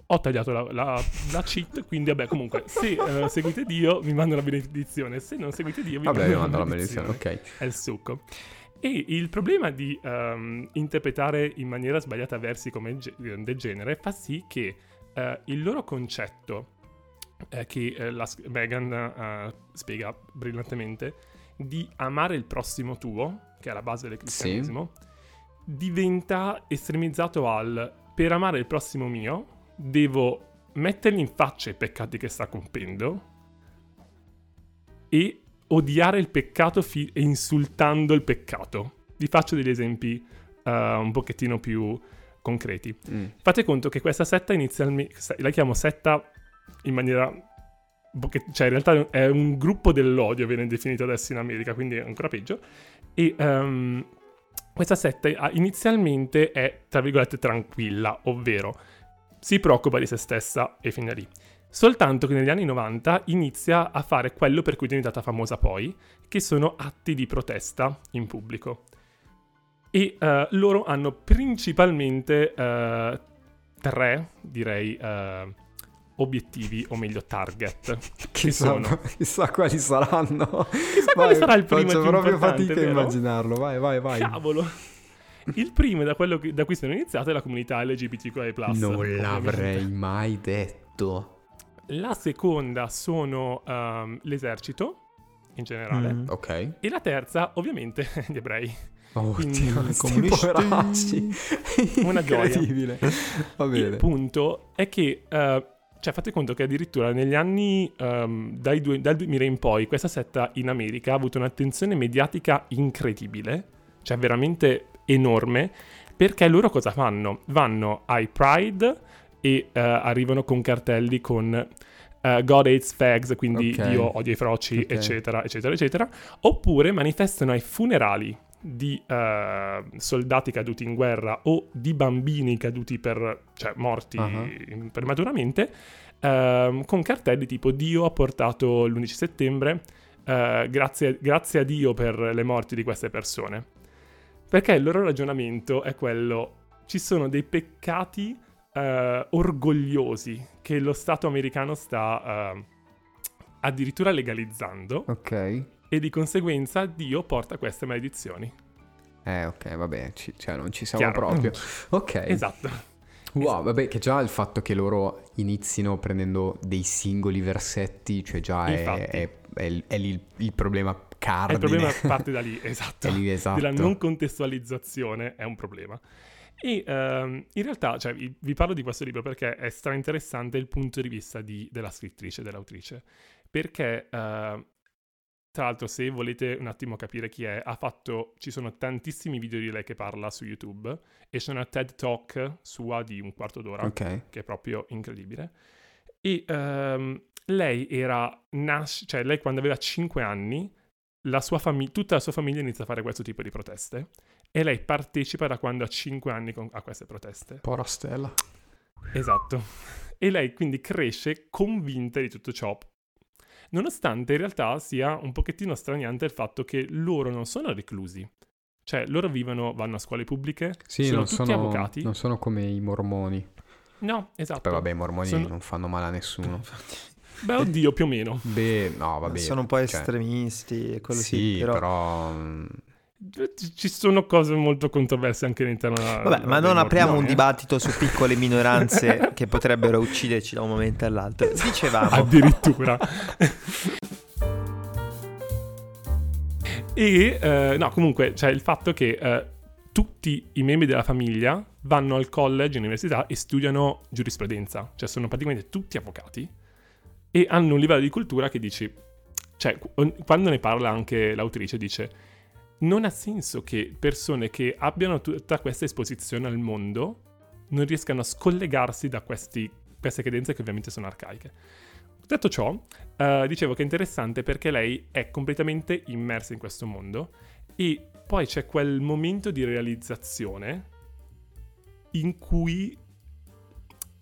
ho tagliato la, la, la cheat, quindi vabbè, comunque, se eh, seguite Dio, vi mando la benedizione, se non seguite Dio, vi Vabbè, mando mando la maledizione. maledizione, ok. È il succo. E il problema di ehm, interpretare in maniera sbagliata versi come del genere fa sì che eh, il loro concetto, eh, che eh, la Megan eh, spiega brillantemente, di amare il prossimo tuo, che è la base del cristianesimo, diventa estremizzato al per amare il prossimo mio devo mettergli in faccia i peccati che sta compiendo e odiare il peccato fi- e insultando il peccato. Vi faccio degli esempi eh, un pochettino più concreti. Mm. Fate conto che questa setta inizialmente, la chiamo setta in maniera... Cioè, in realtà è un gruppo dell'odio, viene definito adesso in America, quindi è ancora peggio. E ehm, questa setta ah, inizialmente è, tra virgolette, tranquilla, ovvero si preoccupa di se stessa e fine lì. Soltanto che negli anni 90 inizia a fare quello per cui è diventata famosa poi, che sono atti di protesta in pubblico. E eh, loro hanno principalmente eh, tre, direi, eh, obiettivi, o meglio target. Chissà, sono? chissà quali saranno. Chissà quale sarà il primo Faccio proprio fatica a immaginarlo. Vai, vai, vai. Cavolo! Il primo, da quello che- da cui sono iniziato, è la comunità LGBTQI+. Non ovviamente. l'avrei mai detto. La seconda sono ehm, l'esercito in generale. Mm. Ok. E la terza, ovviamente, gli ebrei. Oh, Quindi, comunisti. poveracci. Una gioia. Incredibile. Va bene. Il punto è che, eh, cioè, fate conto che addirittura negli anni dai due- dal 2000 in poi, questa setta in America ha avuto un'attenzione mediatica incredibile, cioè veramente enorme, perché loro cosa fanno? Vanno ai Pride e eh, arrivano con cartelli con eh, God hates fags, quindi Ok. Dio odia i froci, Ok. eccetera, eccetera, eccetera. Oppure manifestano ai funerali di eh, soldati caduti in guerra o di bambini caduti per, cioè morti in- prematuramente, ehm, con cartelli tipo Dio ha portato l'11 settembre, eh, grazie, grazie a Dio per le morti di queste persone. Perché il loro ragionamento è quello, ci sono dei peccati eh, orgogliosi che lo Stato americano sta eh, addirittura legalizzando Ok. E di conseguenza Dio porta queste maledizioni. Eh, ok, vabbè, ci- cioè non ci siamo Chiaro. proprio. Ok. Esatto. Wow, vabbè, che già il fatto che loro inizino prendendo dei singoli versetti, cioè già è, Infatti. è- è il- è lì il, il problema cardine. il problema parte da lì, esatto. È lì, esatto. Della non contestualizzazione è un problema. E ehm, in realtà, cioè, vi, parlo di questo libro perché è stra interessante il punto di vista di- della scrittrice, dell'autrice. Perché, eh, tra l'altro, se volete un attimo capire chi è, ha fatto, ci sono tantissimi video di lei che parla su YouTube e c'è una TED Talk sua di un quarto d'ora Ok. che è proprio incredibile. E ehm, lei era, nas- cioè lei quando aveva 5 anni, la sua famig- tutta la sua famiglia inizia a fare questo tipo di proteste e lei partecipa da quando ha 5 anni con- a queste proteste. Pora Stella. Esatto. E lei quindi cresce convinta di tutto ciò. Nonostante in realtà sia un pochettino straniante il fatto che loro non sono reclusi. Cioè, loro vivono, vanno a scuole pubbliche, Sì, sono non tutti sono, avvocati. non sono come i mormoni. No, esatto. Poi vabbè, i mormoni Sono- non fanno male a nessuno. Beh, oddio, più o meno. Beh, no, vabbè. Sono un po' cioè, estremisti e quello sì, Sì, però... però... Ci- sono cose molto controverse anche all'interno della... Vabbè, ma non apriamo un eh. dibattito su piccole minoranze che potrebbero ucciderci da un momento all'altro. Dicevamo, Addirittura. e, eh, no, comunque, c'è il fatto che eh, tutti i membri della famiglia vanno al college, all'università e studiano giurisprudenza. Cioè, sono praticamente tutti avvocati e hanno un livello di cultura che dici... Cioè, qu- quando ne parla anche l'autrice, dice... Non ha senso che persone che abbiano tutta questa esposizione al mondo non riescano a scollegarsi da questi- queste credenze che ovviamente sono arcaiche. Detto ciò, eh, dicevo che è interessante perché lei è completamente immersa in questo mondo e poi c'è quel momento di realizzazione in cui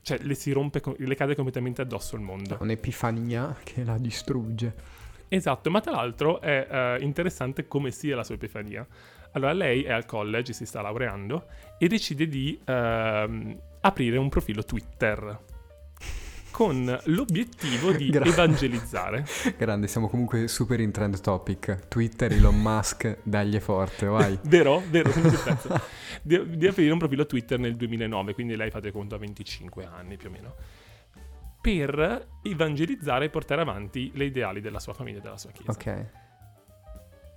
cioè, le si rompe, le cade completamente addosso il mondo. Un'epifania che la distrugge. Esatto, ma tra l'altro è eh, interessante come sia la sua epifania. Allora, lei è al college, si sta laureando e decide di ehm, aprire un profilo Twitter con l'obiettivo di Gra- evangelizzare. Grande, siamo comunque super in trend topic. Twitter, Elon Musk, dagli forte, vai. Vero? Vero. Di, di aprire un profilo Twitter nel 2009, quindi lei fate conto a 25 anni più o meno, per evangelizzare e portare avanti le ideali della sua famiglia e della sua chiesa. Ok.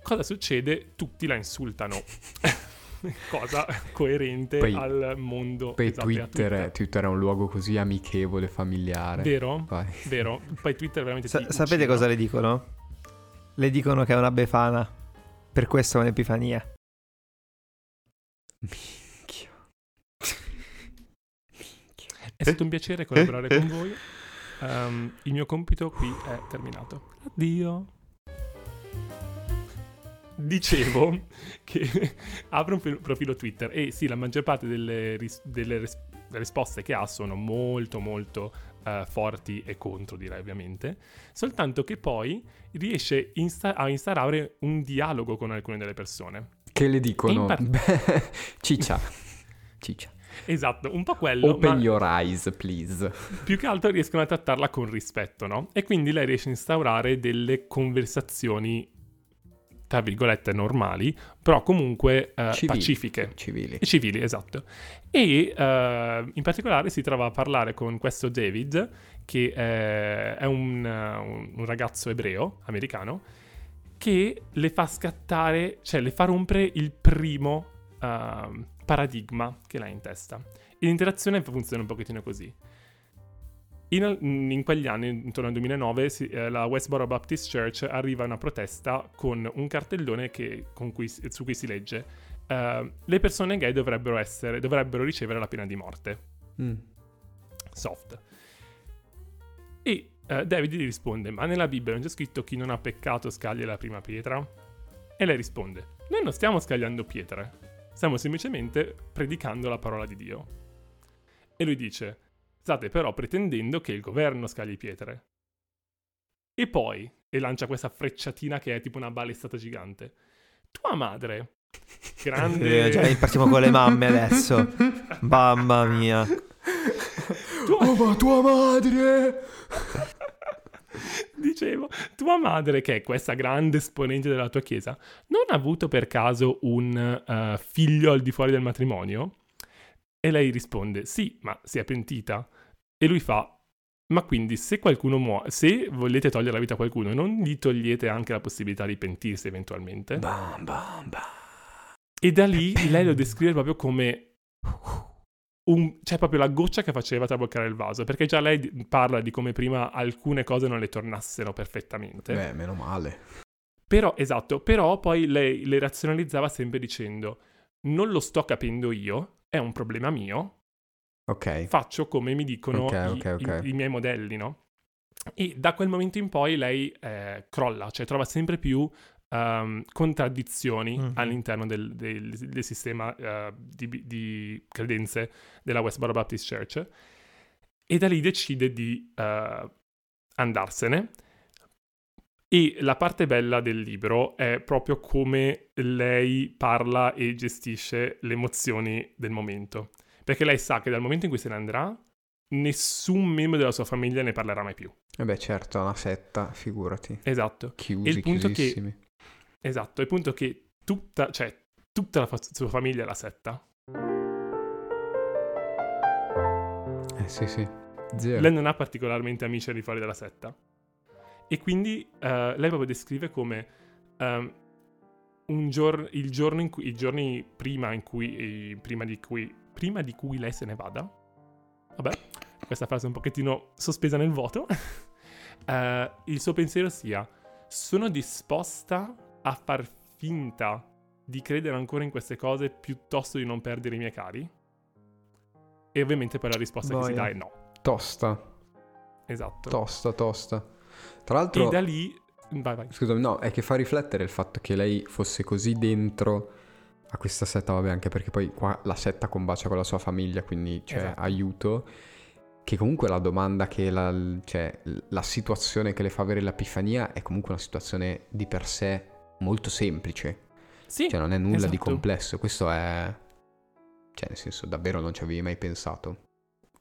Cosa succede? Tutti la insultano. Cosa coerente Poi- al mondo. Poi esatto, e Twitter, è, Twitter è un luogo così amichevole, familiare. Vero? Vai. Vero. Poi Twitter veramente sa- sapete cosa le dicono? Le dicono che è una befana. Per questo è un'epifania. Minchia. È stato un piacere collaborare con voi. Ehm, il mio compito qui è terminato. Addio. Dicevo che apre un fil- profilo Twitter e sì, la maggior parte delle, ris- delle ris- risposte che ha sono molto molto eh, forti e contro, direi ovviamente, soltanto che poi riesce insta- a instaurare un dialogo con alcune delle persone. Che le dicono? Par- ciccia. Ciccia. Esatto, un po' quello, Open your eyes, please. più che altro riescono a trattarla con rispetto, no? E quindi lei riesce a instaurare delle conversazioni, tra virgolette, normali, però comunque eh, Civili. pacifiche. Civili. E civili, esatto. E eh, in particolare si trova a parlare con questo David, che eh, è un, un- un ragazzo ebreo, americano, che le fa scattare, cioè le fa rompere il primo uh, paradigma che l'ha in testa. E l'interazione funziona un pochettino così. In, in, quegli anni, intorno al 2009, si, eh, la Westboro Baptist Church arriva a una protesta con un cartellone che, cui, su cui si legge uh, le persone gay dovrebbero, essere, dovrebbero ricevere la pena di morte. Mm. Soft. E uh, David gli risponde, ma nella Bibbia non c'è scritto chi non ha peccato scaglia la prima pietra? E lei risponde, noi non stiamo scagliando pietre, stiamo semplicemente predicando la parola di Dio. E lui dice, State però pretendendo che il governo scagli pietre. E poi, e lancia questa frecciatina che è tipo una balestada gigante. Tua madre, grande... Eh, già partiamo con le mamme adesso. Mamma mia. Tua... Oh, ma tua madre! Dicevo, tua madre, che è questa grande esponente della tua chiesa, non ha avuto per caso un uh, figlio al di fuori del matrimonio? E lei risponde, sì, ma si è pentita. E lui fa, ma quindi se qualcuno muore, se volete togliere la vita a qualcuno, non gli togliete anche la possibilità di pentirsi eventualmente? Bam, bam, bam. E da lì lei lo descrive proprio come un, cioè proprio la goccia che faceva traboccare il vaso, perché già lei parla di come prima alcune cose non le tornassero perfettamente. Beh, meno male. Però, esatto, però poi lei le razionalizzava sempre dicendo, non lo sto capendo io, è un problema mio, ok faccio come mi dicono okay, i, okay, okay. I, i, miei modelli, no? E da quel momento in poi lei eh, crolla, cioè trova sempre più um, contraddizioni mm-hmm. all'interno del, del, del sistema uh, di, di, credenze della Westboro Baptist Church e da lì decide di uh, andarsene. E la parte bella del libro è proprio come lei parla e gestisce le emozioni del momento. Perché lei sa che dal momento in cui se ne andrà, nessun membro della sua famiglia ne parlerà mai più. E eh beh, certo, è una setta, figurati. Esatto. Chiusi, e il punto che Esatto, il punto che tutta, cioè, tutta la sua famiglia è la setta. Eh sì, sì. Zero. Lei non ha particolarmente amici al di fuori della setta. E quindi uh, lei proprio descrive come um, un giorno, il giorno in cui, i giorni prima, in cui, eh, prima di cui prima di cui lei se ne vada. Vabbè, questa frase è un pochettino sospesa nel vuoto. uh, il suo pensiero sia: sono disposta a far finta di credere ancora in queste cose piuttosto di non perdere i miei cari? E ovviamente poi la risposta Boia. che si dà è no. Tosta. Esatto. Tosta, tosta. Tra l'altro... E da lì... Vai, vai. Scusami, no, è che fa riflettere il fatto che lei fosse così dentro a questa setta, vabbè, anche perché poi qua la setta combacia con la sua famiglia, quindi c'è esatto. aiuto. Che comunque la domanda che la, cioè, la situazione che le fa avere l'epifania è comunque una situazione di per sé molto semplice. Sì. Cioè, non è nulla esatto. di complesso. Questo è. Cioè, nel senso, davvero non ci avevi mai pensato.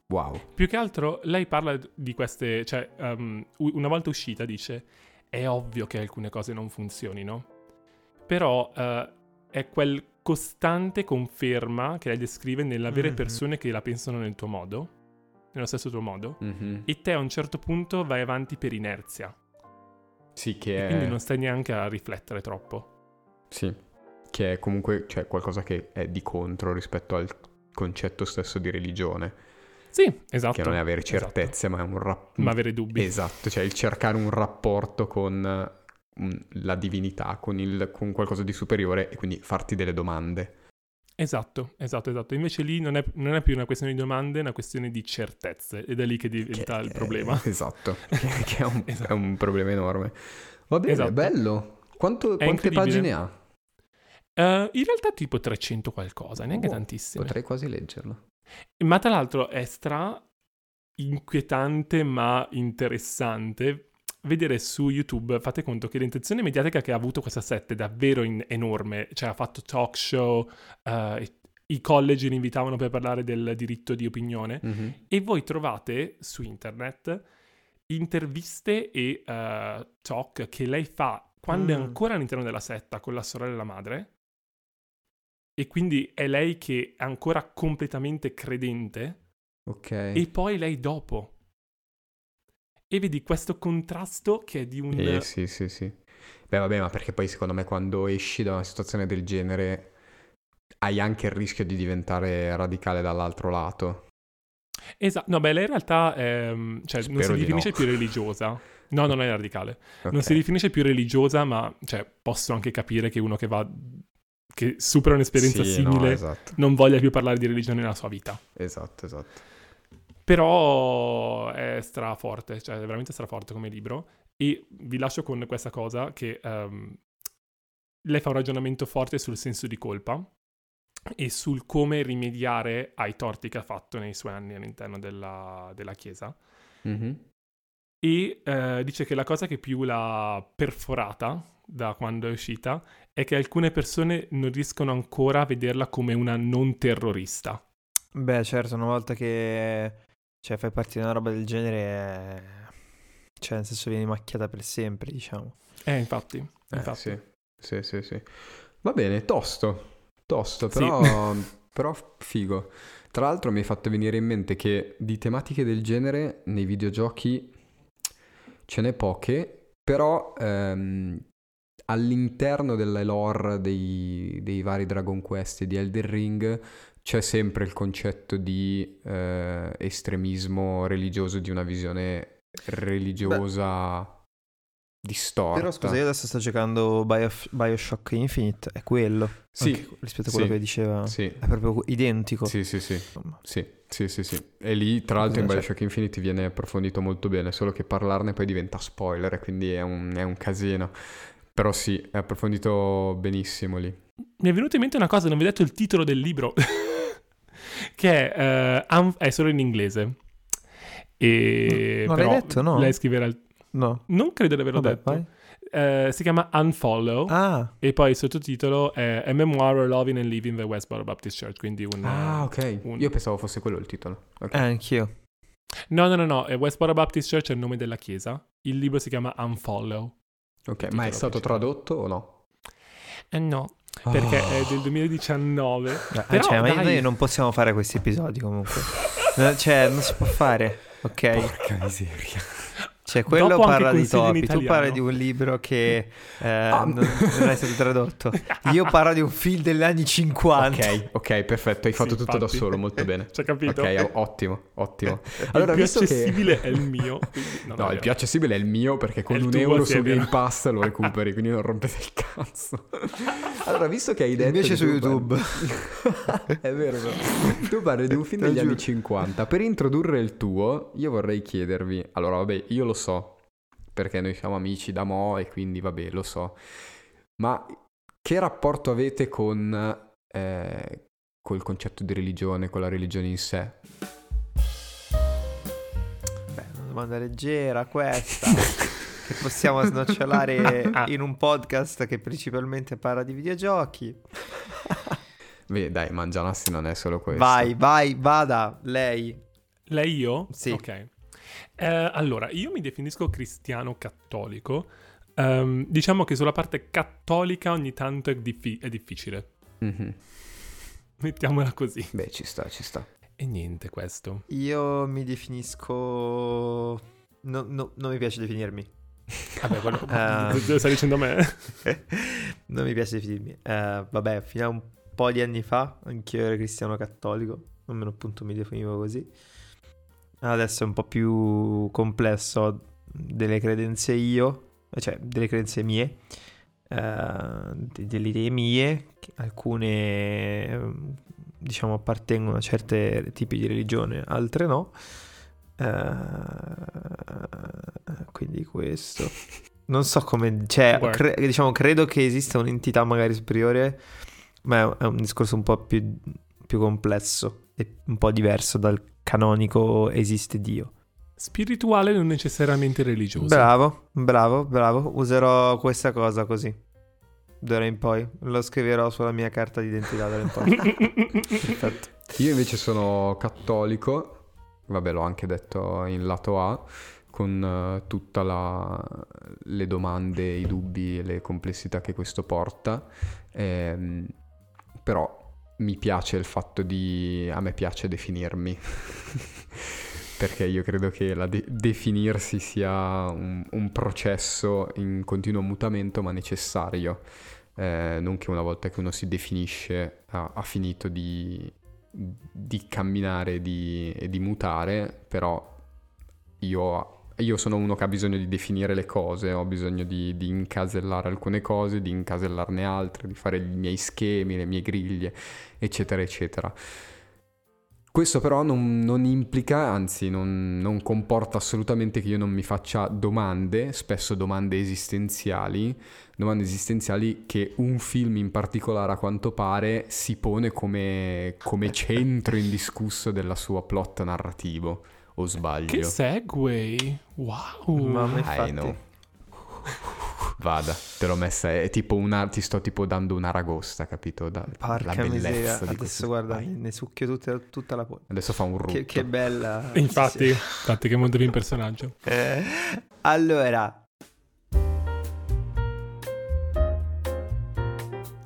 Wow. Più che altro, lei parla di queste. Cioè, um, una volta uscita dice: È ovvio che alcune cose non funzionino. Però uh, è quel costante conferma che lei descrive nell'avere mm-hmm. persone che la pensano nel tuo modo, nello stesso tuo modo, mm-hmm. e te a un certo punto vai avanti per inerzia. Sì, che e è... quindi non stai neanche a riflettere troppo. Sì, che è comunque cioè, qualcosa che è di contro rispetto al concetto stesso di religione. Sì, esatto. Che non è avere esatto. certezze, esatto. ma è un rapporto... Ma avere dubbi. Esatto, cioè il cercare un rapporto con la divinità, con, il, con qualcosa di superiore e quindi farti delle domande. Esatto, esatto, esatto. Invece lì non è, non è, più una questione di domande, è una questione di certezze ed è lì che diventa che, il problema. Esatto, che, che è, un, esatto. è, un, problema enorme. Va bene, esatto. bello. Quanto, quante pagine ha? Uh, in realtà tipo 300 qualcosa, neanche oh, tantissime. Potrei quasi leggerlo. Ma tra l'altro è stra inquietante ma interessante vedere su YouTube, fate conto che l'intenzione mediatica che ha avuto questa sette è davvero in- enorme, cioè ha fatto talk show, uh, i college li invitavano per parlare del diritto di opinione. Mm-hmm. e voi trovate su internet interviste e uh, talk che lei fa quando mm. è ancora all'interno della setta con la sorella e la madre. E quindi è lei che è ancora completamente credente. Ok. E poi lei dopo e vedi questo contrasto che è di un... Eh, sì, sì, sì. Beh, vabbè, ma perché poi secondo me quando esci da una situazione del genere hai anche il rischio di diventare radicale dall'altro lato. Esatto, no, beh, lei in realtà ehm, cioè, non si di definisce no. più religiosa. No, non è radicale. Ok. Non si definisce più religiosa, ma cioè, posso anche capire che uno che va, che supera un'esperienza Sì, no, simile esatto, non voglia più parlare di religione nella sua vita. esatto, esatto. Però è straforte, cioè è veramente straforte come libro. E vi lascio con questa cosa che ehm, lei fa un ragionamento forte sul senso di colpa e sul come rimediare ai torti che ha fatto nei suoi anni all'interno della, della Chiesa. Mhm. E eh, dice che la cosa che più l'ha perforata da quando è uscita è che alcune persone non riescono ancora a vederla come una non terrorista. Beh, certo, una volta che cioè, fai parte di una roba del genere, eh, cioè, nel senso vieni macchiata per sempre, diciamo. Eh, infatti. Eh, infatti. sì, sì, sì, sì. Va bene, tosto, tosto, Sì. però, però figo. Tra l'altro mi hai fatto venire in mente che di tematiche del genere nei videogiochi ce n'è poche, però ehm, all'interno della lore dei, dei vari Dragon Quest e di Elden Ring c'è sempre il concetto di eh, estremismo religioso, di una visione religiosa distorta. Però scusa, io adesso sto giocando Bio- Bioshock Infinite, è quello. Sì, anche rispetto a quello sì, che diceva. Sì, È proprio identico. sì, sì, sì. Sì, sì, sì, sì. E lì, tra l'altro, in Cosa c'è? Bioshock Infinity viene approfondito molto bene, solo che parlarne poi diventa spoiler, e quindi è un, è un casino. Però sì, è approfondito benissimo lì. Mi è venuta in mente una cosa, non vi ho detto il titolo del libro, che è, eh, un- è solo in inglese. E Non l'hai detto, no? Lei scriverà il- No. Non credo di averlo Vabbè, detto. Eh, si chiama Unfollow Ah, e poi il sottotitolo è A Memoir of Loving and Leaving the Westboro Baptist Church, quindi un... Ah, ok. un- Io pensavo fosse quello il titolo. Ok. eh, anch'io. No, no, no, no, Westboro Baptist Church è il nome della chiesa. Il libro si chiama Unfollow. Ok, ma è stato tradotto o no? Eh no, perché Ah. è del 2019. Eh, Però, cioè, ma dai. noi non possiamo fare questi episodi comunque. Cioè, non si può fare, ok? Porca miseria. Cioè, quello Dopo parla di topi, tu parli di un libro che eh, Ah. non, non è stato tradotto. Io parlo di un film degli anni 50. Ok, ok, perfetto. Hai fatto Sì, tutto da infatti. solo, molto bene. Ci hai capito? Ok, ottimo, ottimo. il Allora, più visto che... accessibile è il mio. no, No, il più accessibile è il mio perché con È il un euro su. Game Pass lo recuperi, quindi non rompete il cazzo. Allora, visto che hai detto... Invece su tu YouTube. parli- è vero, però. Tu parli di un film degli anni giuro. 50. Per introdurre il tuo, io vorrei chiedervi... Allora, vabbè, io lo so, perché noi siamo amici da mo' e quindi, vabbè, lo so. Ma che rapporto avete con... eh, col concetto di religione, con la religione in sé? Beh, una domanda leggera questa. che possiamo snocciolare in un podcast che principalmente parla di videogiochi. Beh, dai, Mangianassi non è solo questo. Vai, vai, vada, lei. Lei io? Sì. Ok. Eh, allora, io mi definisco cristiano cattolico. Ehm, diciamo che sulla parte cattolica ogni tanto è, diffi- è difficile. Mhm. Mettiamola così. Beh, ci sta, ci sta. E niente questo. Io mi definisco... no- no- non mi piace definirmi. Vabbè, quello Eh. lo stai dicendo a me. non mi piace definirmi. Eh, vabbè, fino a un po' di anni fa anch'io ero cristiano cattolico, almeno appunto mi definivo così. Adesso è un po' più complesso, ho delle credenze io, cioè delle credenze mie, eh, de- delle idee mie, alcune diciamo appartengono a certi tipi di religione, altre no. Eh, quindi questo. Non so come, cioè, cre- diciamo, credo che esista un'entità magari superiore, ma è un discorso un po' più, più complesso e un po' diverso dal canonico esiste Dio. Spirituale non necessariamente religioso. Bravo, bravo, bravo. Userò questa cosa così. D'ora in poi. Lo scriverò sulla mia carta d'identità d'ora in poi. Perfetto. Io invece sono cattolico, vabbè l'ho anche detto in lato A, con eh, tutte le domande, i dubbi e le complessità che questo porta, Ehm, però mi piace il fatto di... a me piace definirmi, perché io credo che la de- definirsi sia un, un processo in continuo mutamento ma necessario, eh, non che una volta che uno si definisce ha, ha finito di, di camminare di, e di mutare, però io io sono uno che ha bisogno di definire le cose, ho bisogno di, di, incasellare alcune cose, di incasellarne altre, di fare i miei schemi, le mie griglie, eccetera, eccetera. Questo però non, non implica, anzi non, non, comporta assolutamente che io non mi faccia domande, spesso domande esistenziali, domande esistenziali che un film in particolare a quanto pare si pone come, come centro indiscusso della sua plot narrativo o sbaglio? Che segway! Wow! Mamma infatti... Vada, te l'ho messa, è tipo una, ti sto tipo dando una ragosta, capito? Da, Porca la bellezza miseria, di adesso questo- guarda, Vai. ne succhio tutta, tutta la polpa. Adesso fa un rutto. Che, che bella. Infatti, infatti che molto più in personaggio. Eh, allora.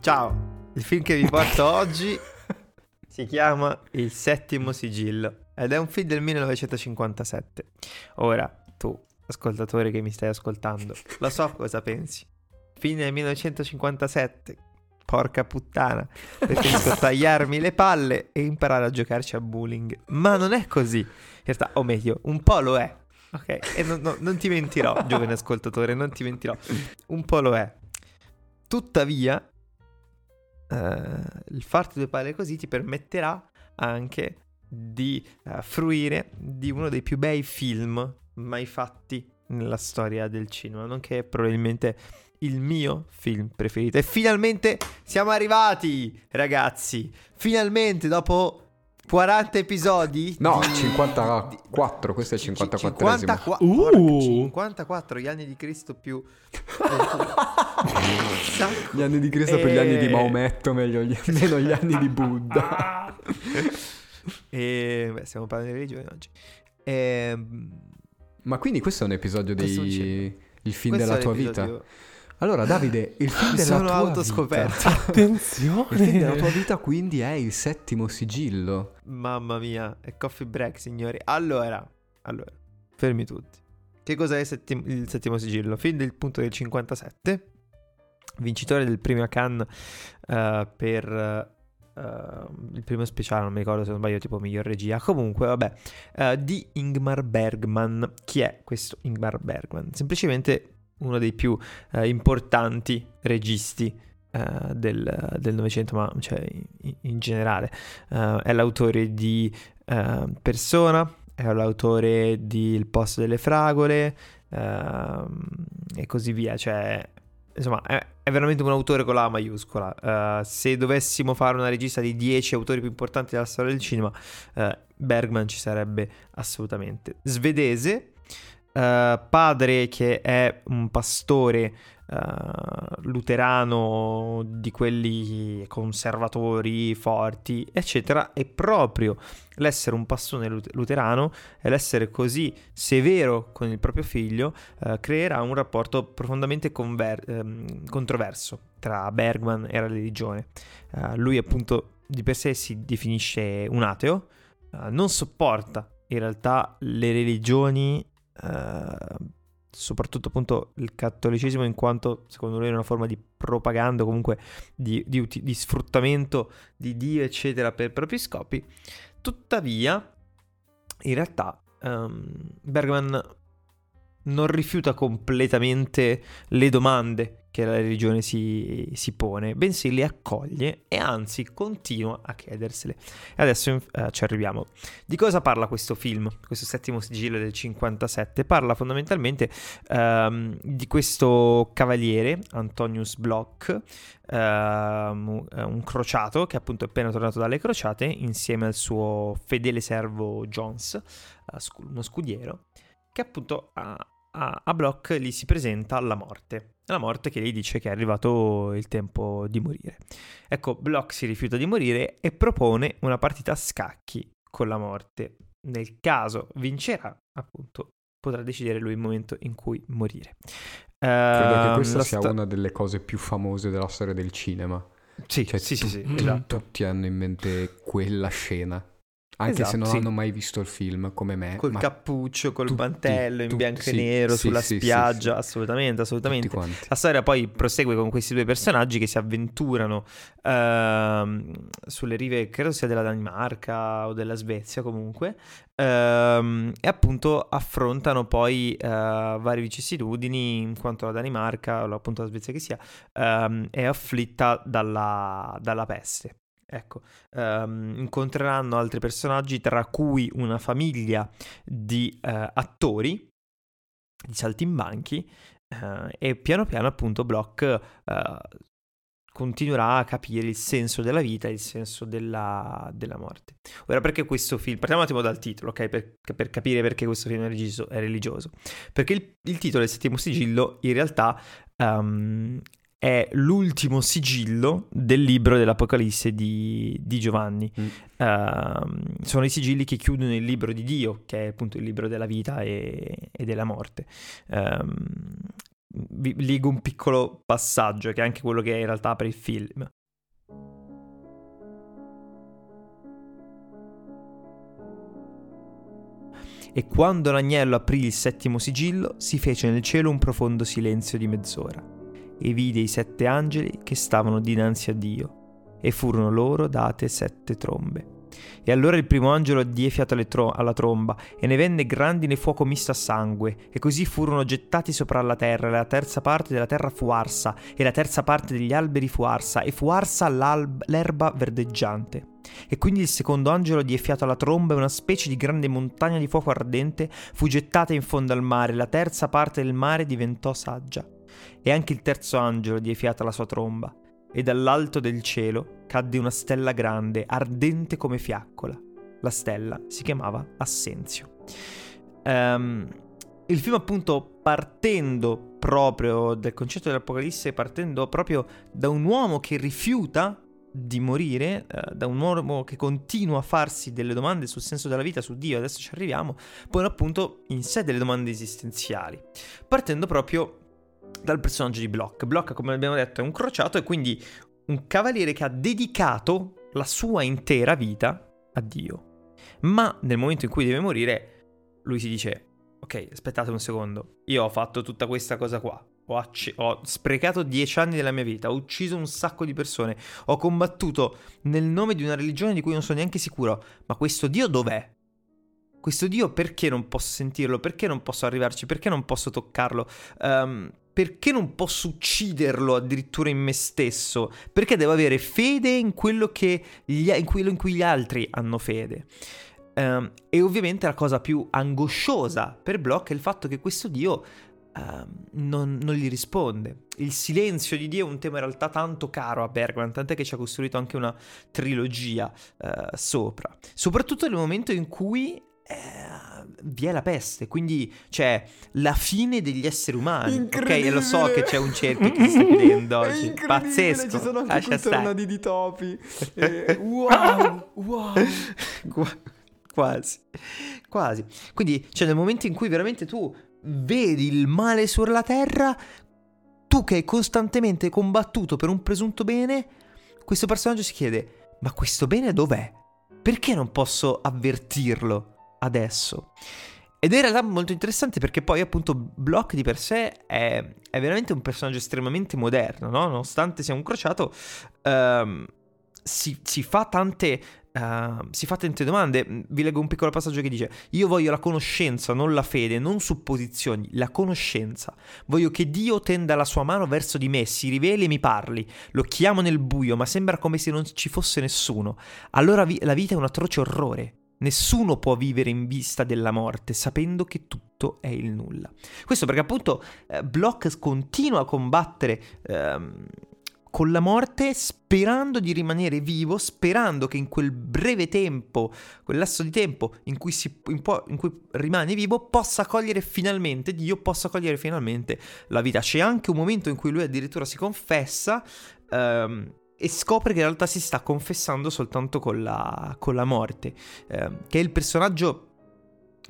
Ciao, il film che vi porto oggi si chiama Il settimo sigillo ed è un film del 1957. Ora, tu, ascoltatore che mi stai ascoltando, lo so cosa pensi. Film del 1957. Porca puttana, preferisco tagliarmi le palle e imparare a giocarci a bowling. Ma non è così. In realtà, o meglio, un po' lo è. Ok, e non, non- non ti mentirò, giovane ascoltatore, non ti mentirò. Un po' lo è. Tuttavia, eh, il farti due palle così ti permetterà anche di eh, fruire di uno dei più bei film mai fatti nella storia del cinema, nonché probabilmente il mio film preferito. E finalmente siamo arrivati, ragazzi. Finalmente, dopo 40 episodi. No, di- 54, questo è il Ci- 54esimo. 54, Uh. porca, 54 gli anni di Cristo più... Gli anni di Cristo per gli anni di E- Maometto, meglio gli- meno gli anni di Buddha. E beh, stiamo parlando di religione oggi. Ehm, Ma quindi questo è un episodio di... Il film questo della tua vita? Allora, Davide, il film Mi della sono tua autoscoperto. vita... Attenzione! Il film della tua vita quindi è il settimo sigillo. Mamma mia, è coffee break, signori. Allora, allora, fermi tutti. Che cos'è il, settim- il settimo sigillo? Film del punto del 57, vincitore del premio Cannes eh, per eh, il primo speciale, non mi ricordo se non sbaglio, tipo miglior regia. Comunque, vabbè, eh, di Ingmar Bergman. Chi è questo Ingmar Bergman? Semplicemente uno dei più eh, importanti registi eh, del del Novecento, ma cioè, in, in generale. È l'autore di eh, Persona, è l'autore di Il posto delle fragole ehm, e così via. Cioè, insomma, è, è veramente un autore con la maiuscola. Eh, se dovessimo fare una regista di 10 autori più importanti della storia del cinema, eh, Bergman ci sarebbe assolutamente. Svedese, eh, padre che è un pastore eh, luterano di quelli conservatori forti, eccetera, e proprio l'essere un pastore lut- luterano e l'essere così severo con il proprio figlio eh, creerà un rapporto profondamente conver- ehm, controverso tra Bergman e la religione. Eh, lui appunto di per sé si definisce un ateo, non sopporta in realtà le religioni soprattutto appunto il cattolicesimo in quanto secondo lui è una forma di propaganda comunque di, di di sfruttamento di Dio eccetera per propri scopi. Tuttavia in realtà ehm, Bergman non rifiuta completamente le domande che la religione si, si pone, bensì le accoglie e anzi continua a chiedersele. E adesso eh, ci arriviamo. Di cosa parla questo film, questo settimo sigillo del 57? Parla fondamentalmente ehm, di questo cavaliere, Antonius Bloch, ehm, un crociato che appunto è appena tornato dalle crociate insieme al suo fedele servo Jones, eh, uno scudiero, che appunto a, a, a Bloch gli si presenta la morte. La morte che gli dice che è arrivato il tempo di morire. Ecco, Bloch si rifiuta di morire e propone una partita a scacchi con la morte. Nel caso vincerà, appunto, potrà decidere lui il momento in cui morire. Credo che Ehm, questa sia una delle cose più famose della storia del cinema. Sì, Cioè, sì, sì, sì, tutti- esatto. Tutti hanno in mente quella scena. Anche se Esatto, non sì. hanno mai visto il film come me. Col cappuccio, col tutti, mantello, in tutti, bianco sì, e nero, sì, sulla spiaggia, assolutamente, assolutamente. La storia poi prosegue con questi due personaggi che si avventurano ehm, sulle rive, credo sia della Danimarca o della Svezia comunque, ehm, e appunto affrontano poi eh, varie vicissitudini in quanto la Danimarca, o appunto la Svezia che sia, ehm, è afflitta dalla, dalla peste. Ecco, ehm, incontreranno altri personaggi, tra cui una famiglia di eh, attori, di saltimbanchi, eh, e piano piano appunto Block eh, continuerà a capire il senso della vita e il senso della, della morte. Ora perché questo film, partiamo un attimo dal titolo, ok? Per, per capire perché questo film è religioso. È religioso. Perché il, il titolo del settimo sigillo in realtà ehm, è l'ultimo sigillo del libro dell'Apocalisse di, di Giovanni. Mm. Ehm, sono i sigilli che chiudono il libro di Dio, che è appunto il libro della vita e, e della morte. Ehm, vi leggo un piccolo passaggio, che è anche quello che in realtà apre il film. E quando l'agnello aprì il settimo sigillo, si fece nel cielo un profondo silenzio di mezz'ora, e vide i sette angeli che stavano dinanzi a Dio, e furono loro date sette trombe. E allora il primo angelo diè fiato tro- alla tromba, e ne venne grandine fuoco misto a sangue, e così furono gettati sopra la terra, e la terza parte della terra fu arsa, e la terza parte degli alberi fu arsa, e fu arsa l'erba verdeggiante. E quindi il secondo angelo diè fiato alla tromba, e una specie di grande montagna di fuoco ardente fu gettata in fondo al mare, e la terza parte del mare diventò saggia. E anche il terzo angelo diè fiato alla sua tromba, e dall'alto del cielo cadde una stella grande, ardente come fiaccola. La stella si chiamava Assenzio. Ehm, il film appunto partendo proprio dal concetto dell'Apocalisse, partendo proprio da un uomo che rifiuta di morire, eh, da un uomo che continua a farsi delle domande sul senso della vita, su Dio, adesso ci arriviamo, poi appunto in sé delle domande esistenziali, partendo proprio dal personaggio di Block. Block, come abbiamo detto, è un crociato e quindi un cavaliere che ha dedicato la sua intera vita a Dio. Ma nel momento in cui deve morire, lui si dice: Ok, aspettate un secondo, io ho fatto tutta questa cosa qua. Ho, acce- ho sprecato dieci anni della mia vita, ho ucciso un sacco di persone, ho combattuto nel nome di una religione di cui non sono neanche sicuro. Ma questo Dio dov'è? Questo Dio perché non posso sentirlo? Perché non posso arrivarci? Perché non posso toccarlo? Ehm, perché non posso ucciderlo addirittura in me stesso? Perché devo avere fede in quello, gli- in quello in cui gli altri hanno fede? Ehm, e ovviamente la cosa più angosciosa per Block è il fatto che questo Dio ehm, non, non gli risponde. Il silenzio di Dio è un tema in realtà tanto caro a Bergman, tant'è che ci ha costruito anche una trilogia eh, sopra. Soprattutto nel momento in cui vi è la peste, quindi c'è la fine degli esseri umani. Ok, e lo so che c'è un cerchio che si sta chiudendo oggi. Pazzesco. Ci sono anche tornadi di topi. Eh, wow, wow. Qua- Quasi, quasi. Quindi, cioè, nel momento in cui veramente tu vedi il male sulla terra, tu che hai costantemente combattuto per un presunto bene, questo personaggio si chiede: Ma questo bene dov'è? Perché non posso avvertirlo adesso? Ed è in realtà molto interessante perché poi appunto Block di per sé è, è veramente un personaggio estremamente moderno, no? Nonostante sia un crociato, ehm, si, si fa tante... eh, si fa tante domande. Vi leggo un piccolo passaggio che dice: Io voglio la conoscenza, non la fede, non supposizioni, la conoscenza. Voglio che Dio tenda la sua mano verso di me, si riveli e mi parli. Lo chiamo nel buio, ma sembra come se non ci fosse nessuno. Allora vi- la vita è un atroce orrore. Nessuno può vivere in vista della morte sapendo che tutto è il nulla. Questo perché appunto eh, Block continua a combattere ehm, con la morte sperando di rimanere vivo, sperando che in quel breve tempo, quel lasso di tempo in cui, si, in po- in cui rimane vivo, possa cogliere finalmente, Dio possa cogliere finalmente la vita. C'è anche un momento in cui lui addirittura si confessa ehm, e scopre che in realtà si sta confessando soltanto con la, con la morte, ehm, che è il personaggio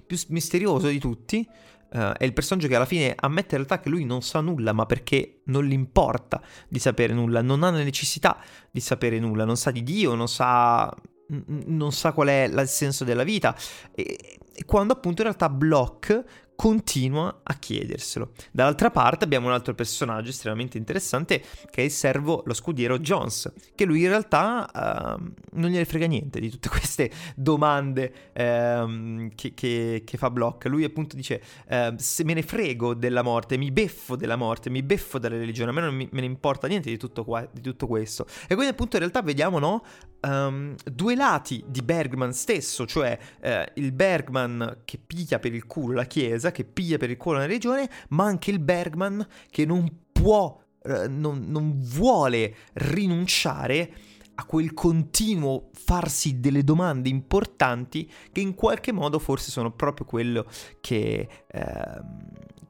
più misterioso di tutti. eh, è il personaggio che alla fine ammette in realtà che lui non sa nulla, ma perché non gli importa di sapere nulla, non ha la necessità di sapere nulla, non sa di Dio, non sa non sa qual è il senso della vita. E, e quando appunto in realtà Block continua a chiederselo. Dall'altra parte abbiamo un altro personaggio estremamente interessante che è il servo, lo scudiero Jones, che lui in realtà uh, non gliene frega niente di tutte queste domande uh, che, che, che, fa Block. Lui appunto dice, uh, se me ne frego della morte, mi beffo della morte, mi beffo della religione, a me non mi, me ne importa niente di tutto, qua, di tutto, questo. E quindi appunto in realtà vediamo, no, um, due lati di Bergman stesso, cioè eh, il Bergman che piglia per il culo la Chiesa, che piglia per il culo una regione, ma anche il Bergman che non può, eh, non, non vuole rinunciare a quel continuo farsi delle domande importanti che in qualche modo forse sono proprio quello che, eh,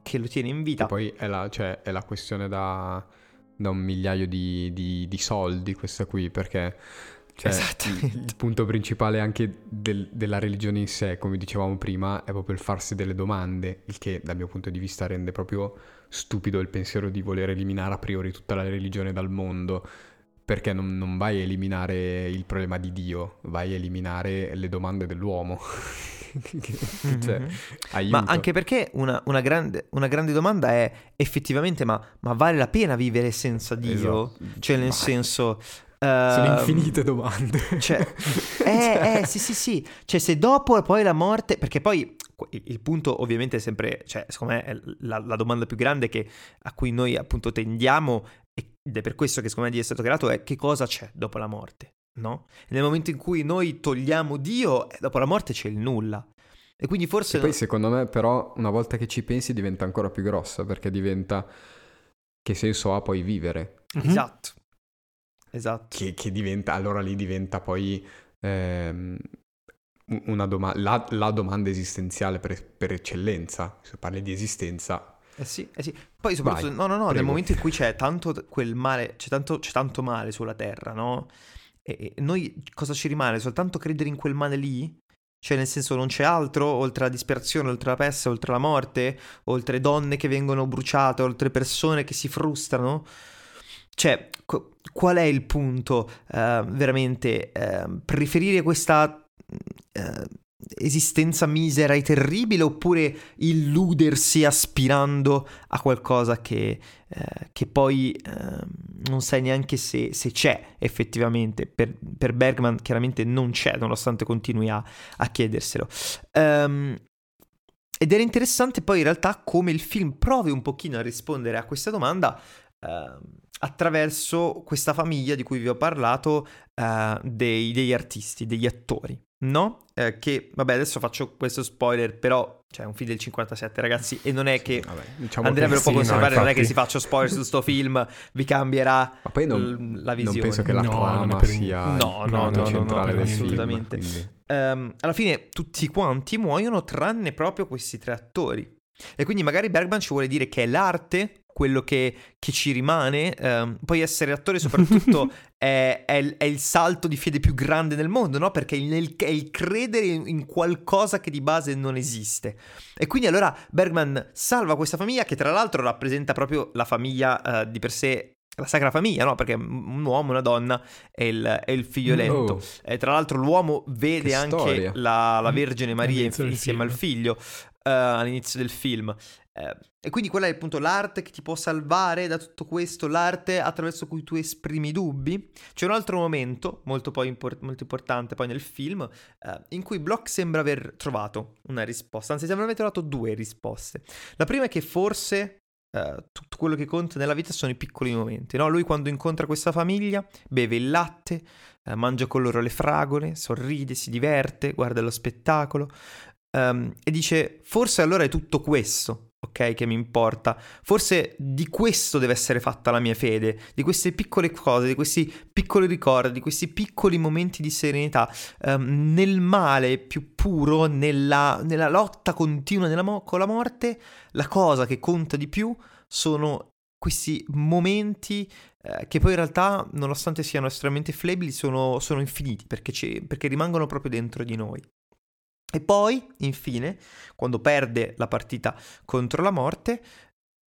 che lo tiene in vita. E poi è la, cioè, è la questione da, da, un migliaio di, di, di soldi questa qui, perché cioè, il, punto principale anche del, della religione in sé, come dicevamo prima, è proprio il farsi delle domande, il che dal mio punto di vista rende proprio stupido il pensiero di voler eliminare a priori tutta la religione dal mondo, perché non, non vai a eliminare il problema di Dio, vai a eliminare le domande dell'uomo. cioè, mm-hmm. ma anche perché una, una, grande, una, grande, domanda è effettivamente ma, ma, vale la pena vivere senza Dio? Esatto. Cioè nel ma... senso sono uh, infinite domande. Cioè, eh, cioè. eh, sì, sì, sì. Cioè, se dopo poi la morte... Perché poi il punto ovviamente è sempre... Cioè, secondo me è la, la domanda più grande che, a cui noi appunto tendiamo, ed è per questo che secondo me Dio è stato creato, è che cosa c'è dopo la morte, no? E nel momento in cui noi togliamo Dio, eh, dopo la morte c'è il nulla. E quindi forse... E poi secondo me però una volta che ci pensi diventa ancora più grossa, perché diventa... Che senso ha poi vivere? Esatto. Esatto. Che, che diventa, allora lì diventa poi ehm, una doma- la, la, domanda esistenziale per, per, eccellenza. Se parli di esistenza. Eh sì, eh sì. Poi soprattutto, Vai, no, no, no, prego. nel momento in cui c'è tanto quel male, c'è tanto, c'è tanto male sulla Terra, no? E, e noi cosa ci rimane? Soltanto credere in quel male lì? Cioè, nel senso, non c'è altro oltre la disperazione, oltre la peste, oltre la morte, oltre donne che vengono bruciate, oltre persone che si frustrano? Cioè, qual è il punto uh, veramente? Uh, preferire questa uh, esistenza misera e terribile oppure illudersi aspirando a qualcosa che, che poi ehm, non sai neanche se, se c'è effettivamente? Per, per, Bergman chiaramente non c'è, nonostante continui a, a chiederselo. Um, ed era interessante poi in realtà come il film provi un pochino a rispondere a questa domanda. Uh, attraverso questa famiglia di cui vi ho parlato uh, dei, degli artisti, degli attori, no? Eh, che, vabbè, adesso faccio questo spoiler, però cioè, è un film del 57, ragazzi, e non è che vabbè, diciamo Andrea ve lo può sì, conservare, no, non è che si faccio spoiler su questo film, vi cambierà Ma poi non, l- la visione. Non penso che la no, trama sia no, no, no, centrale no, no, assolutamente. Film, um, alla fine tutti quanti muoiono tranne proprio questi tre attori. E quindi magari Bergman ci vuole dire che è l'arte quello che, che ci rimane. Um, poi essere attore soprattutto è, è, è, il salto di fede più grande del mondo, no? Perché nel, è il credere in, in, qualcosa che di base non esiste. E quindi allora Bergman salva questa famiglia che tra l'altro rappresenta proprio la famiglia uh, di per sé la Sacra Famiglia, no? Perché un uomo, una donna e il, il figlioletto. Oh. E tra l'altro l'uomo vede che anche la, la, Vergine Maria insieme al figlio uh, all'inizio del film. Uh, e quindi qual è appunto l'arte che ti può salvare da tutto questo, l'arte attraverso cui tu esprimi dubbi. C'è un altro momento molto, import- molto importante poi nel film uh, in cui Block sembra aver trovato una risposta, anzi sembra aver trovato due risposte. La prima è che forse Uh, tutto quello che conta nella vita sono i piccoli momenti. No? Lui quando incontra questa famiglia beve il latte, uh, mangia con loro le fragole, sorride, si diverte, guarda lo spettacolo um, e dice forse allora è tutto questo ok, che mi importa. Forse di questo deve essere fatta la mia fede, di queste piccole cose, di questi piccoli ricordi, di questi piccoli momenti di serenità, um, nel male più puro, nella, nella lotta continua mo- con la morte, la cosa che conta di più sono questi momenti eh, che poi in realtà, nonostante siano estremamente flebili, sono, sono infiniti perché, perché rimangono proprio dentro di noi. E poi, infine, quando perde la partita contro la morte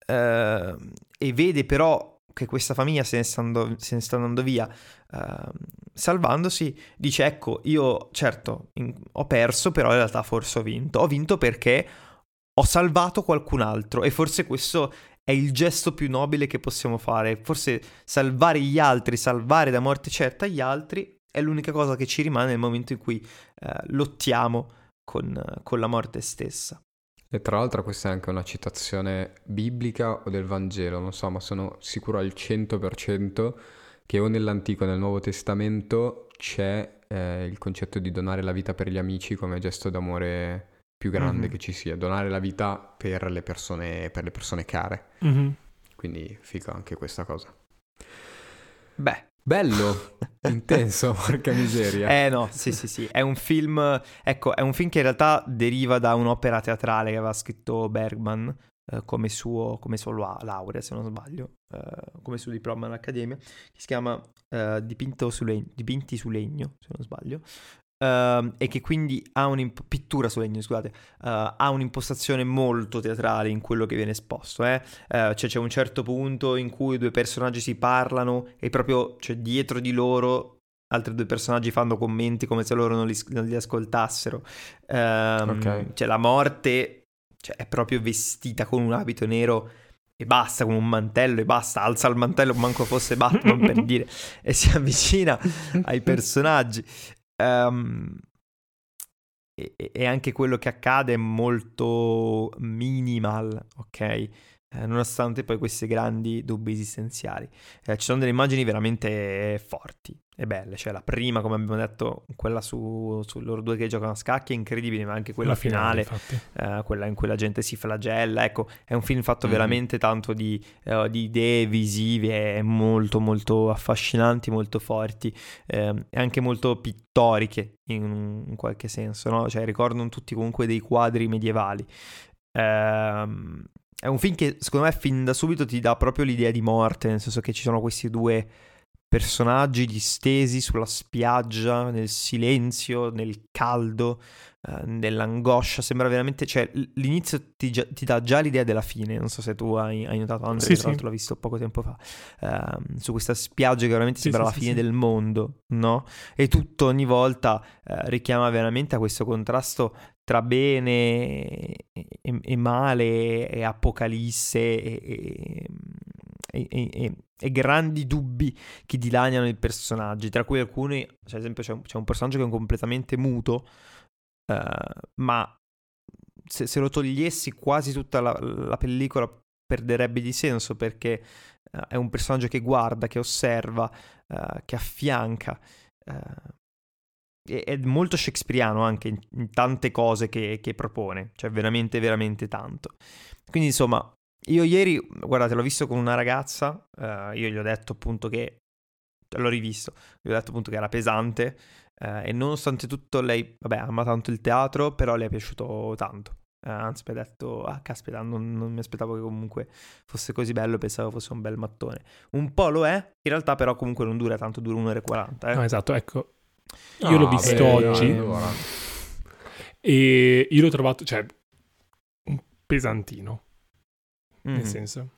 eh, e vede però che questa famiglia se ne sta andando, ne sta andando via uh, salvandosi, dice ecco, io certo in, ho perso, però in realtà forse ho vinto. Ho vinto perché ho salvato qualcun altro e forse questo è il gesto più nobile che possiamo fare. Forse salvare gli altri, salvare da morte certa gli altri è l'unica cosa che ci rimane nel momento in cui uh, lottiamo con, con la morte stessa. E tra l'altro questa è anche una citazione biblica o del Vangelo, non so, ma sono sicuro al 100% che o nell'Antico o nel Nuovo Testamento c'è eh, il concetto di donare la vita per gli amici come gesto d'amore più grande mm-hmm. che ci sia, donare la vita per le persone, per le persone care. Mm-hmm. Quindi fico anche questa cosa. Beh, Bello, intenso, porca miseria. Eh no, sì sì sì, è un film, ecco, è un film che in realtà deriva da un'opera teatrale che aveva scritto Bergman eh, come, suo, come sua laurea, se non sbaglio, eh, come suo diploma all'Accademia, che si chiama eh, su legno, Dipinti su legno, se non sbaglio, Uh, e che quindi ha un'imp- pittura su legno, scusate, uh, ha un'impostazione molto teatrale in quello che viene esposto. Eh? Uh, cioè c'è un certo punto in cui due personaggi si parlano e proprio cioè, dietro di loro altri due personaggi fanno commenti come se loro non li, non li ascoltassero. Um, okay. Cioè la morte cioè, è proprio vestita con un abito nero e basta, con un mantello e basta, alza il mantello, manco fosse Batman per dire, e si avvicina ai personaggi. Um, e, e, anche quello che accade è molto minimal, ok? Eh, nonostante poi questi grandi dubbi esistenziali. Eh, ci sono delle immagini veramente forti e belle. Cioè, la prima, come abbiamo detto, quella su, su loro due che giocano a scacchi è incredibile, ma anche quella la finale, finale eh, quella in cui la gente si flagella. Ecco, è un film fatto mm-hmm. veramente tanto di, uh, di, idee visive, molto, molto affascinanti, molto forti eh, e anche molto pittoriche in, in qualche senso. No? Cioè, ricordano tutti comunque dei quadri medievali. Ehm, è un film che secondo me fin da subito ti dà proprio l'idea di morte, nel senso che ci sono questi due personaggi distesi sulla spiaggia, nel silenzio, nel caldo, eh, nell'angoscia. Sembra veramente. Cioè, l'inizio ti, ti, dà già l'idea della fine. Non so se tu hai, hai notato, Andrea, sì, tra l'altro l'ho visto poco tempo fa. Eh, su questa spiaggia che veramente sì, sembra sì, la fine del mondo, no? E tutto ogni volta eh, richiama veramente a questo contrasto tra bene e, e, male, e apocalisse e, e, e, grandi dubbi che dilaniano i personaggi, tra cui alcuni, cioè, ad esempio c'è un, c'è un personaggio che è completamente muto, uh, ma se, se, lo togliessi quasi tutta la, la, pellicola perderebbe di senso perché uh, è un personaggio che guarda, che osserva, uh, che affianca. È molto shakespeariano anche in, tante cose che, che propone, cioè veramente, veramente tanto. Quindi insomma, io ieri, guardate, l'ho visto con una ragazza, uh, io gli ho detto appunto che, l'ho rivisto, gli ho detto appunto che era pesante uh, e nonostante tutto lei, vabbè, ama tanto il teatro, però le è piaciuto tanto. Uh, anzi, mi ha detto, ah caspita, non, non, mi aspettavo che comunque fosse così bello, pensavo fosse un bel mattone. Un po' lo è, in realtà però comunque non dura tanto, dura un'ora e 40. Eh. No, esatto, ecco, io l'ho visto beh, oggi allora. e io l'ho trovato, cioè, pesantino mm. nel senso.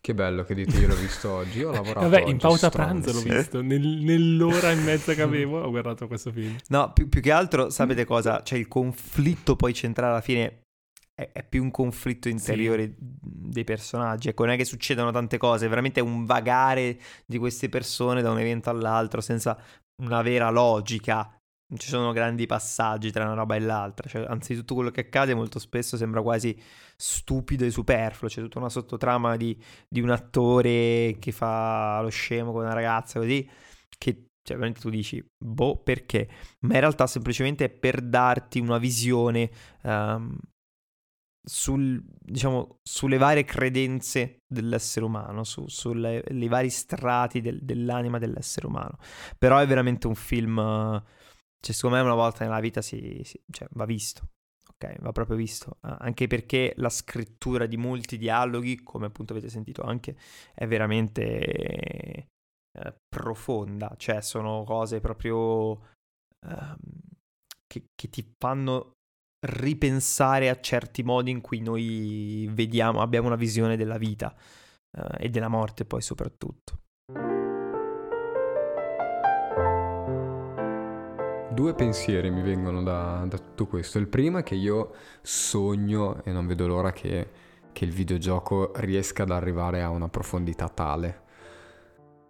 Che bello che dite, io l'ho visto oggi, io ho lavorato Vabbè, in pausa pranzo l'ho visto, Nel, nell'ora e mezza che avevo ho guardato questo film. No, più, più che altro, sapete cosa? Cioè il conflitto poi centrale alla fine è, è più un conflitto interiore sì. dei personaggi, ecco, non è che succedono tante cose, è veramente un vagare di queste persone da un evento all'altro senza una vera logica non ci sono grandi passaggi tra una roba e l'altra, cioè, anzi tutto quello che accade molto spesso sembra quasi stupido e superfluo, c'è tutta una sottotrama di, di un attore che fa lo scemo con una ragazza così, che cioè veramente tu dici, boh, perché? Ma in realtà semplicemente è per darti una visione um, sul, diciamo, sulle varie credenze dell'essere umano, su, sulle vari strati del, dell'anima dell'essere umano. Però è veramente un film... Cioè, secondo me una volta nella vita si, si cioè, va visto. Ok, va proprio visto. Anche perché la scrittura di molti dialoghi, come appunto avete sentito anche, è veramente eh, profonda. Cioè, sono cose proprio uh, che, che ti fanno ripensare a certi modi in cui noi vediamo, abbiamo una visione della vita eh, e della morte poi soprattutto. Due pensieri mi vengono da, da tutto questo. Il primo è che io sogno e non vedo l'ora che, che il videogioco riesca ad arrivare a una profondità tale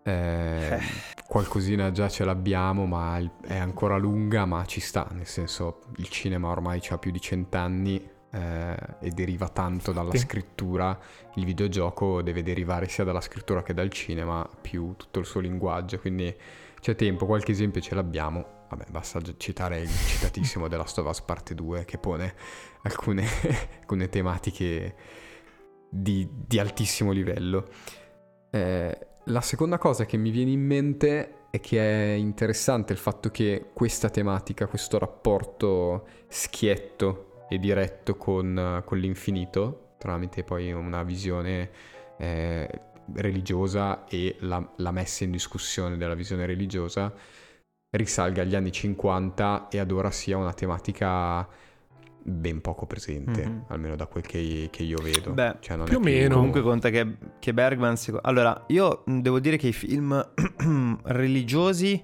eh, qualcosina già ce l'abbiamo, ma è ancora lunga, ma ci sta, nel senso il cinema ormai ha più di cent'anni eh, e deriva tanto dalla Sì. scrittura, il videogioco deve derivare sia dalla scrittura che dal cinema, più tutto il suo linguaggio, quindi c'è tempo, qualche esempio ce l'abbiamo. Vabbè, basta citare il citatissimo della Us parte 2 che pone alcune, alcune tematiche di, di altissimo livello. Eh, la seconda cosa che mi viene in mente è che è interessante il fatto che questa tematica, questo rapporto schietto e diretto con, con l'infinito, tramite poi una visione eh, religiosa e la, la messa in discussione della visione religiosa, risalga agli anni 50 e ad ora sia una tematica ben poco presente, Mhm. almeno da quel che, che io vedo. Beh, Cioè, non è più o meno. Comunque conta che, che Bergman... seco- Allora, io mh, devo dire che i film religiosi...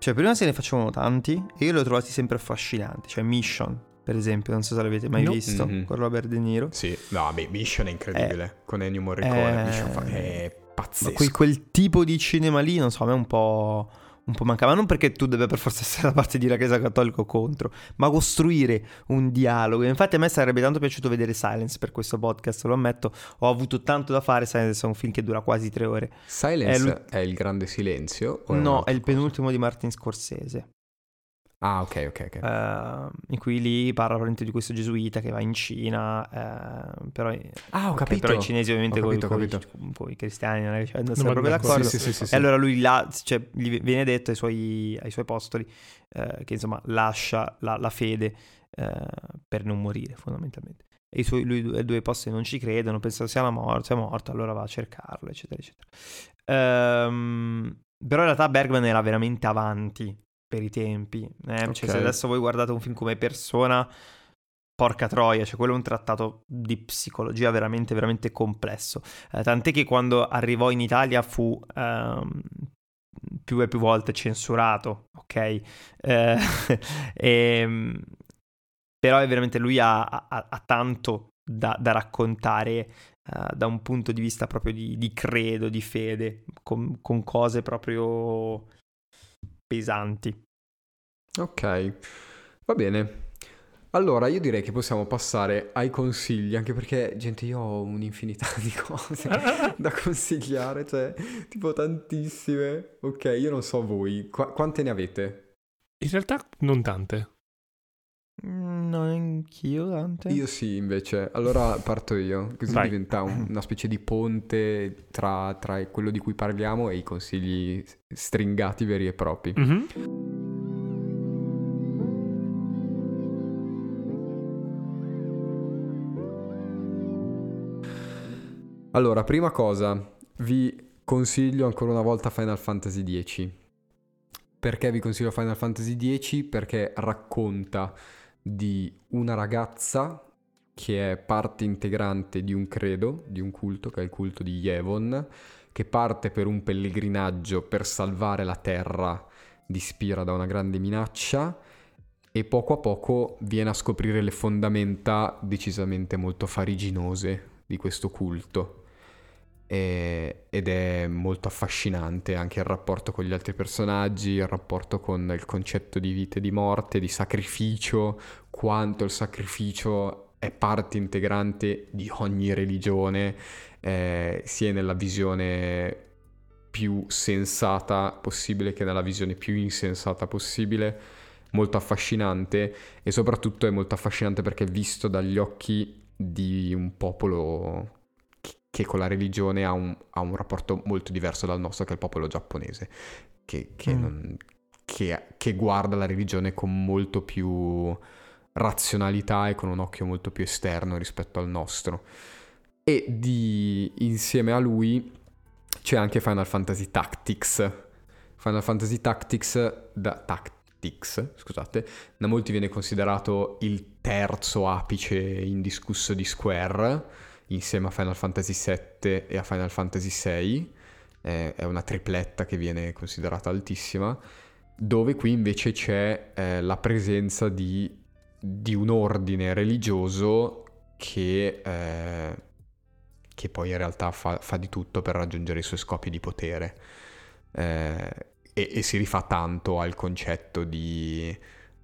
Cioè, prima se ne facevano tanti e io li ho trovati sempre affascinanti. Cioè, Mission, per esempio, non so se l'avete mai No. visto, Mhm. con Robert De Niro. Sì, no, beh, Mission è incredibile. con Ennio Morricone, eh, Mission fa- è Ma pazzesco. quel, quel tipo di cinema lì, non so, a me un po', un po' mancava. Non perché tu debba per forza essere da parte di una chiesa cattolica o contro, ma costruire un dialogo. Infatti a me sarebbe tanto piaciuto vedere Silence per questo podcast, lo ammetto. Ho avuto tanto da fare, Silence è un film che dura quasi tre ore. Silence è è il grande silenzio? no, un'altra è il penultimo di Martin Scorsese. Ah, ok, ok, ok. eh, in cui lì parla probabilmente di questo gesuita che va in Cina, eh, però, ah, ho capito. però i cinesi ovviamente Ho con, i cristiani non è cioè, non Non sono proprio d'accordo. Sì, sì, sì, sì, sì. E allora lui là, cioè, gli viene detto ai suoi, ai suoi apostoli eh, che insomma lascia la, la fede eh, per non morire fondamentalmente. E i suoi lui, i due apostoli non ci credono, pensano sia, la mor- sia morto, allora va a cercarlo, eccetera, eccetera. Ehm, però in realtà Bergman era veramente avanti per i tempi. eh. Cioè, Ok. se adesso voi guardate un film come Persona, porca troia, cioè quello è un trattato di psicologia veramente, veramente complesso. Eh, tant'è che quando arrivò in Italia fu ehm, più e più volte censurato, ok? Eh, ehm, però è veramente lui ha, ha- ha tanto da, da raccontare eh, da un punto di vista proprio di, di credo, di fede, con, con cose proprio pesanti. Ok, va bene. Allora, io direi che possiamo passare ai consigli, anche perché, gente, io ho un'infinità di cose da consigliare, cioè, tipo tantissime. Ok, io non so voi, Qua- quante ne avete? In realtà non tante. Mm, Non anch'io, Dante. Io sì, invece. Allora parto io, così Vai. diventa un- una specie di ponte tra, tra quello di cui parliamo e i consigli stringati veri e propri. Mhm. Allora, prima cosa, vi consiglio ancora una volta Final Fantasy X. Perché vi consiglio Final Fantasy X? Perché racconta di una ragazza che è parte integrante di un credo, di un culto, che è il culto di Yevon, che parte per un pellegrinaggio per salvare la terra di Spira da una grande minaccia e poco a poco viene a scoprire le fondamenta decisamente molto fariginose di questo culto. E- ed è molto affascinante anche il rapporto con gli altri personaggi, il rapporto con il concetto di vita e di morte, di sacrificio, quanto il sacrificio è parte integrante di ogni religione, eh, sia nella visione più sensata possibile che nella visione più insensata possibile. Molto affascinante e soprattutto è molto affascinante perché è visto dagli occhi di un popolo che- con la religione ha un, ha un rapporto molto diverso dal nostro, che è il popolo giapponese, che, che Mm. non- che- che guarda la religione con molto più razionalità e con un occhio molto più esterno rispetto al nostro. E di, insieme a lui c'è anche Final Fantasy Tactics. Final Fantasy Tactics, da, Tactics, scusate, da molti viene considerato il terzo apice indiscusso di Square, insieme a Final Fantasy VII e a Final Fantasy VI. Eh, è una tripletta che viene considerata altissima. dove qui invece c'è eh, la presenza di, di, un ordine religioso che, eh, che poi in realtà fa, fa, di tutto per raggiungere i suoi scopi di potere. Eh, e, e, si rifà tanto al concetto di,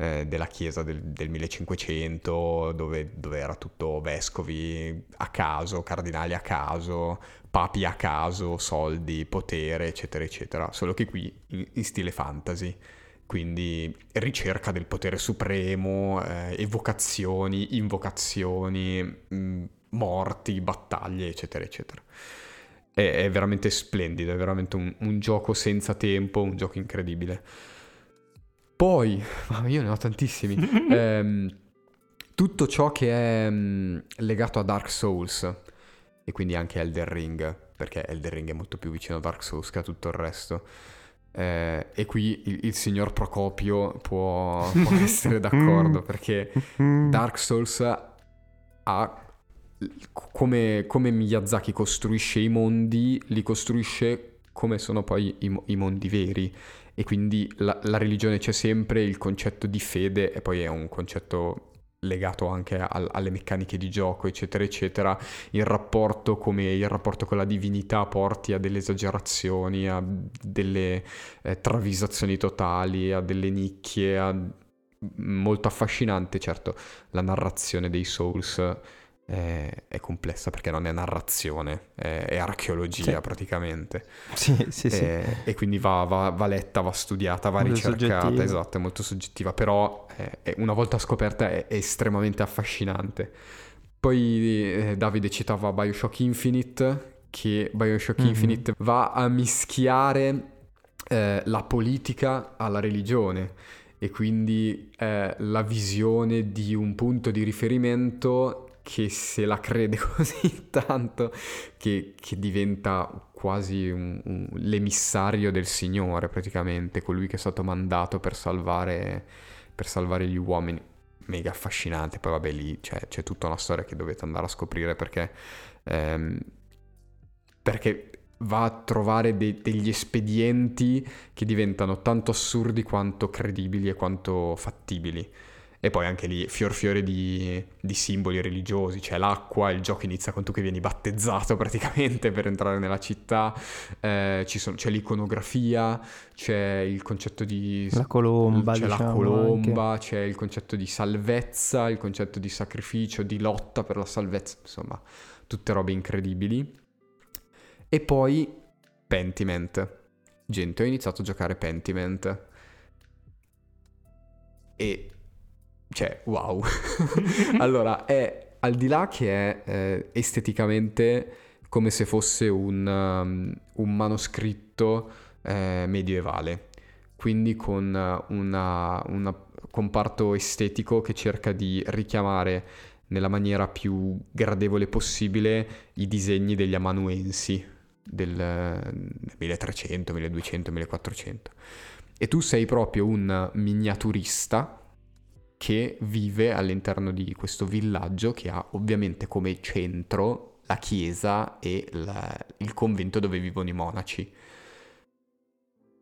eh, della chiesa del, del 1500, dove, dove, era tutto vescovi a caso, cardinali a caso, papi a caso, soldi, potere, eccetera, eccetera. Solo che qui in, stile fantasy. Quindi ricerca del potere supremo, eh, evocazioni, invocazioni, mh, mm, morti, battaglie, eccetera, eccetera. È veramente splendido, è veramente un, un gioco senza tempo, un gioco incredibile. Poi, io ne ho tantissimi. ehm, tutto ciò che è mm, legato a Dark Souls e quindi anche Elden Ring, perché Elden Ring è molto più vicino a Dark Souls che a tutto il resto. Eh, e qui il, il, signor Procopio può, può essere d'accordo perché Dark Souls ha come, come, Miyazaki costruisce i mondi, li costruisce come sono poi i, i mondi veri e quindi la, la, religione c'è sempre, il concetto di fede e poi è un concetto legato anche al, alle meccaniche di gioco eccetera eccetera. Il rapporto come il rapporto con la divinità porti a delle esagerazioni a delle eh, travisazioni totali a delle nicchie a... molto affascinante certo la narrazione dei Souls è, è, complessa perché non è narrazione, è, è archeologia sì. praticamente. Sì, sì, sì. E, e quindi va, va, va, letta, va studiata, va molto ricercata, soggettiva. esatto, è molto soggettiva, però è, una volta scoperta è, estremamente affascinante. Poi eh, Davide citava Bioshock Infinite, che Bioshock mm-hmm. Infinite va a mischiare eh, la politica alla religione e quindi eh, la visione di un punto di riferimento che se la crede così tanto che, che diventa quasi un, un, l'emissario del Signore praticamente, colui che è stato mandato per salvare, per salvare gli uomini. Mega affascinante, poi vabbè lì c'è, c'è, tutta una storia che dovete andare a scoprire perché, ehm, perché va a trovare de- degli espedienti che diventano tanto assurdi quanto credibili e quanto fattibili. E poi anche lì fior fiore di, di, simboli religiosi, c'è l'acqua, il gioco inizia con tu che vieni battezzato praticamente per entrare nella città, eh, sono, c'è l'iconografia, c'è il concetto di... La colomba, C'è diciamo, la colomba, anche. c'è il concetto di salvezza, il concetto di sacrificio, di lotta per la salvezza, insomma, tutte robe incredibili. E poi Pentiment. Gente, ho iniziato a giocare Pentiment. E cioè, wow. allora, è al di là che è eh, esteticamente come se fosse un, um, un manoscritto eh, medievale, quindi con un comparto estetico che cerca di richiamare nella maniera più gradevole possibile i disegni degli amanuensi del 1300, 1200, 1400. E tu sei proprio un miniaturista che vive all'interno di questo villaggio che ha ovviamente come centro la chiesa e la, il convento dove vivono i monaci.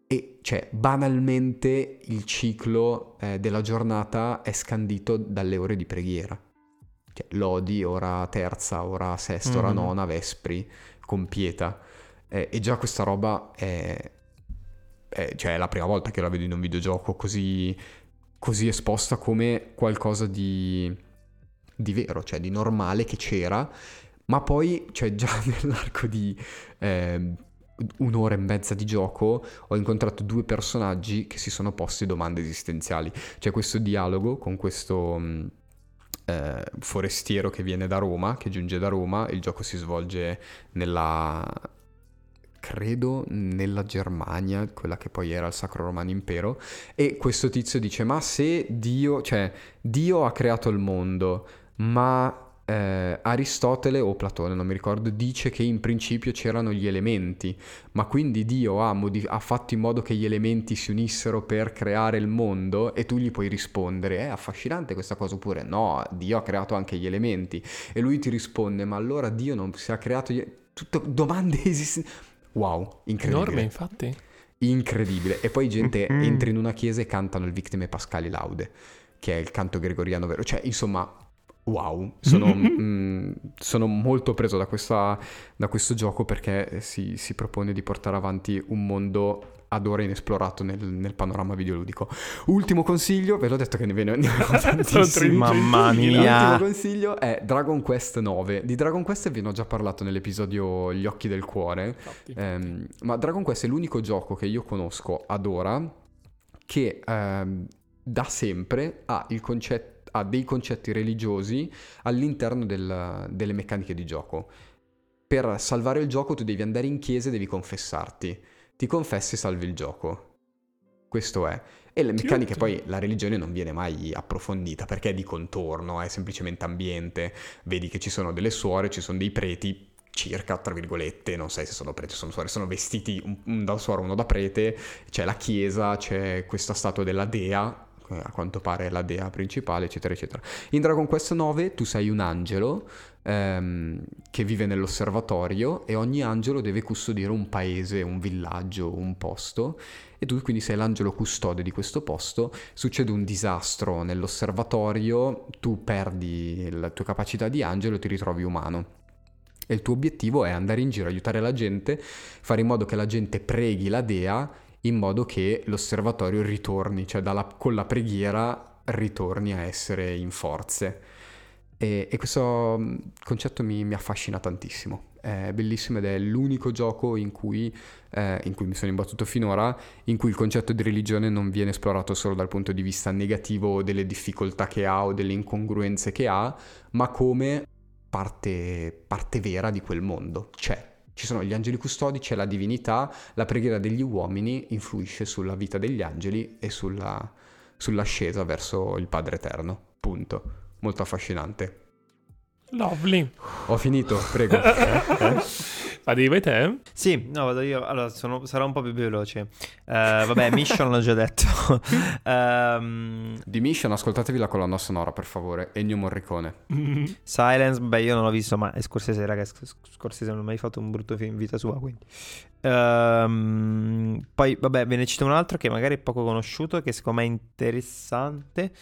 E cioè, banalmente il ciclo eh, della giornata è scandito dalle ore di preghiera. Cioè, lodi, ora terza, ora sesta, mm-hmm. ora nona, vespri, compieta. Eh, e già questa roba è, è, cioè, è la prima volta che la vedo in un videogioco così così esposta come qualcosa di, di vero, cioè di normale che c'era, ma poi, cioè già nell'arco di eh, un'ora e mezza di gioco ho incontrato due personaggi che si sono posti domande esistenziali. C'è questo dialogo con questo... Mm, eh, forestiero che viene da Roma, che giunge da Roma, il gioco si svolge nella, credo nella Germania, quella che poi era il Sacro Romano Impero, e questo tizio dice, ma se Dio, cioè Dio ha creato il mondo, ma eh, Aristotele o Platone, non mi ricordo, dice che in principio c'erano gli elementi, ma quindi Dio ha, modif- ha, fatto in modo che gli elementi si unissero per creare il mondo? E tu gli puoi rispondere, è affascinante questa cosa oppure no, Dio ha creato anche gli elementi e lui ti risponde, ma allora Dio non si è creato... Gli... Tutte domande esistenti wow, incredibile. Enorme, infatti. incredibile. E poi gente Mm. entra in una chiesa e cantano il Victime Pascali Laude, che è il canto gregoriano vero. Cioè, insomma, wow, sono, mm, sono molto preso da, questa- da questo gioco perché si, si propone di portare avanti un mondo ad ora inesplorato nel, nel panorama videoludico. Ultimo consiglio, ve l'ho detto che ne ve ne ho tantissimi. Mamma mia. L'ultimo consiglio è Dragon Quest 9. Di Dragon Quest vi ne ho già parlato nell'episodio Gli occhi del cuore. Ehm, ma Dragon Quest è l'unico gioco che io conosco ad ora che ehm, da sempre ha, il concet- ha dei concetti religiosi all'interno del- delle meccaniche di gioco. Per salvare il gioco tu devi andare in chiesa e devi confessarti. Ti confessi e salvi il gioco. Questo è. E le meccaniche poi la religione non viene mai approfondita perché è di contorno, è semplicemente ambiente. Vedi che ci sono delle suore, ci sono dei preti, circa, tra virgolette, non sai se sono preti o sono suore, sono vestiti un, un da suora, uno da prete, c'è la chiesa, c'è questa statua della dea, eh, a quanto pare è la dea principale, eccetera, eccetera. In Dragon Quest 9 tu sei un angelo ehm, che vive nell'osservatorio e ogni angelo deve custodire un paese, un villaggio, un posto e tu quindi sei l'angelo custode di questo posto, succede un disastro nell'osservatorio, tu perdi la tua capacità di angelo e ti ritrovi umano. E il tuo obiettivo è andare in giro, aiutare la gente, fare in modo che la gente preghi la dea in modo che l'osservatorio ritorni, cioè dalla- con la preghiera ritorni a essere in forze. E, e questo mm, concetto mi, mi affascina tantissimo. È bellissimo ed è l'unico gioco in cui, eh, in cui mi sono imbattuto finora, in cui il concetto di religione non viene esplorato solo dal punto di vista negativo delle difficoltà che ha o delle incongruenze che ha, ma come parte, parte vera di quel mondo. C'è. Ci sono gli angeli custodi, c'è la divinità, la preghiera degli uomini influisce sulla vita degli angeli e sulla, sull'ascesa verso il Padre Eterno. Punto. Molto affascinante. Lovely. Ho finito, prego. Fadi, vai te? Sì, no, vado io. Allora, sono- sarò un po' più veloce. Eh, vabbè, Mission l'ho già detto. Ehm, Di Mission ascoltatevi la colonna sonora, per favore. Ennio Morricone. Silence, beh, io non l'ho visto, ma è Scorsese, raga. Sc- Scorsese non ha mai fatto un brutto film in vita sua, quindi. Ehm, poi, vabbè, ve ne cito un altro che magari è poco conosciuto, che secondo me è interessante.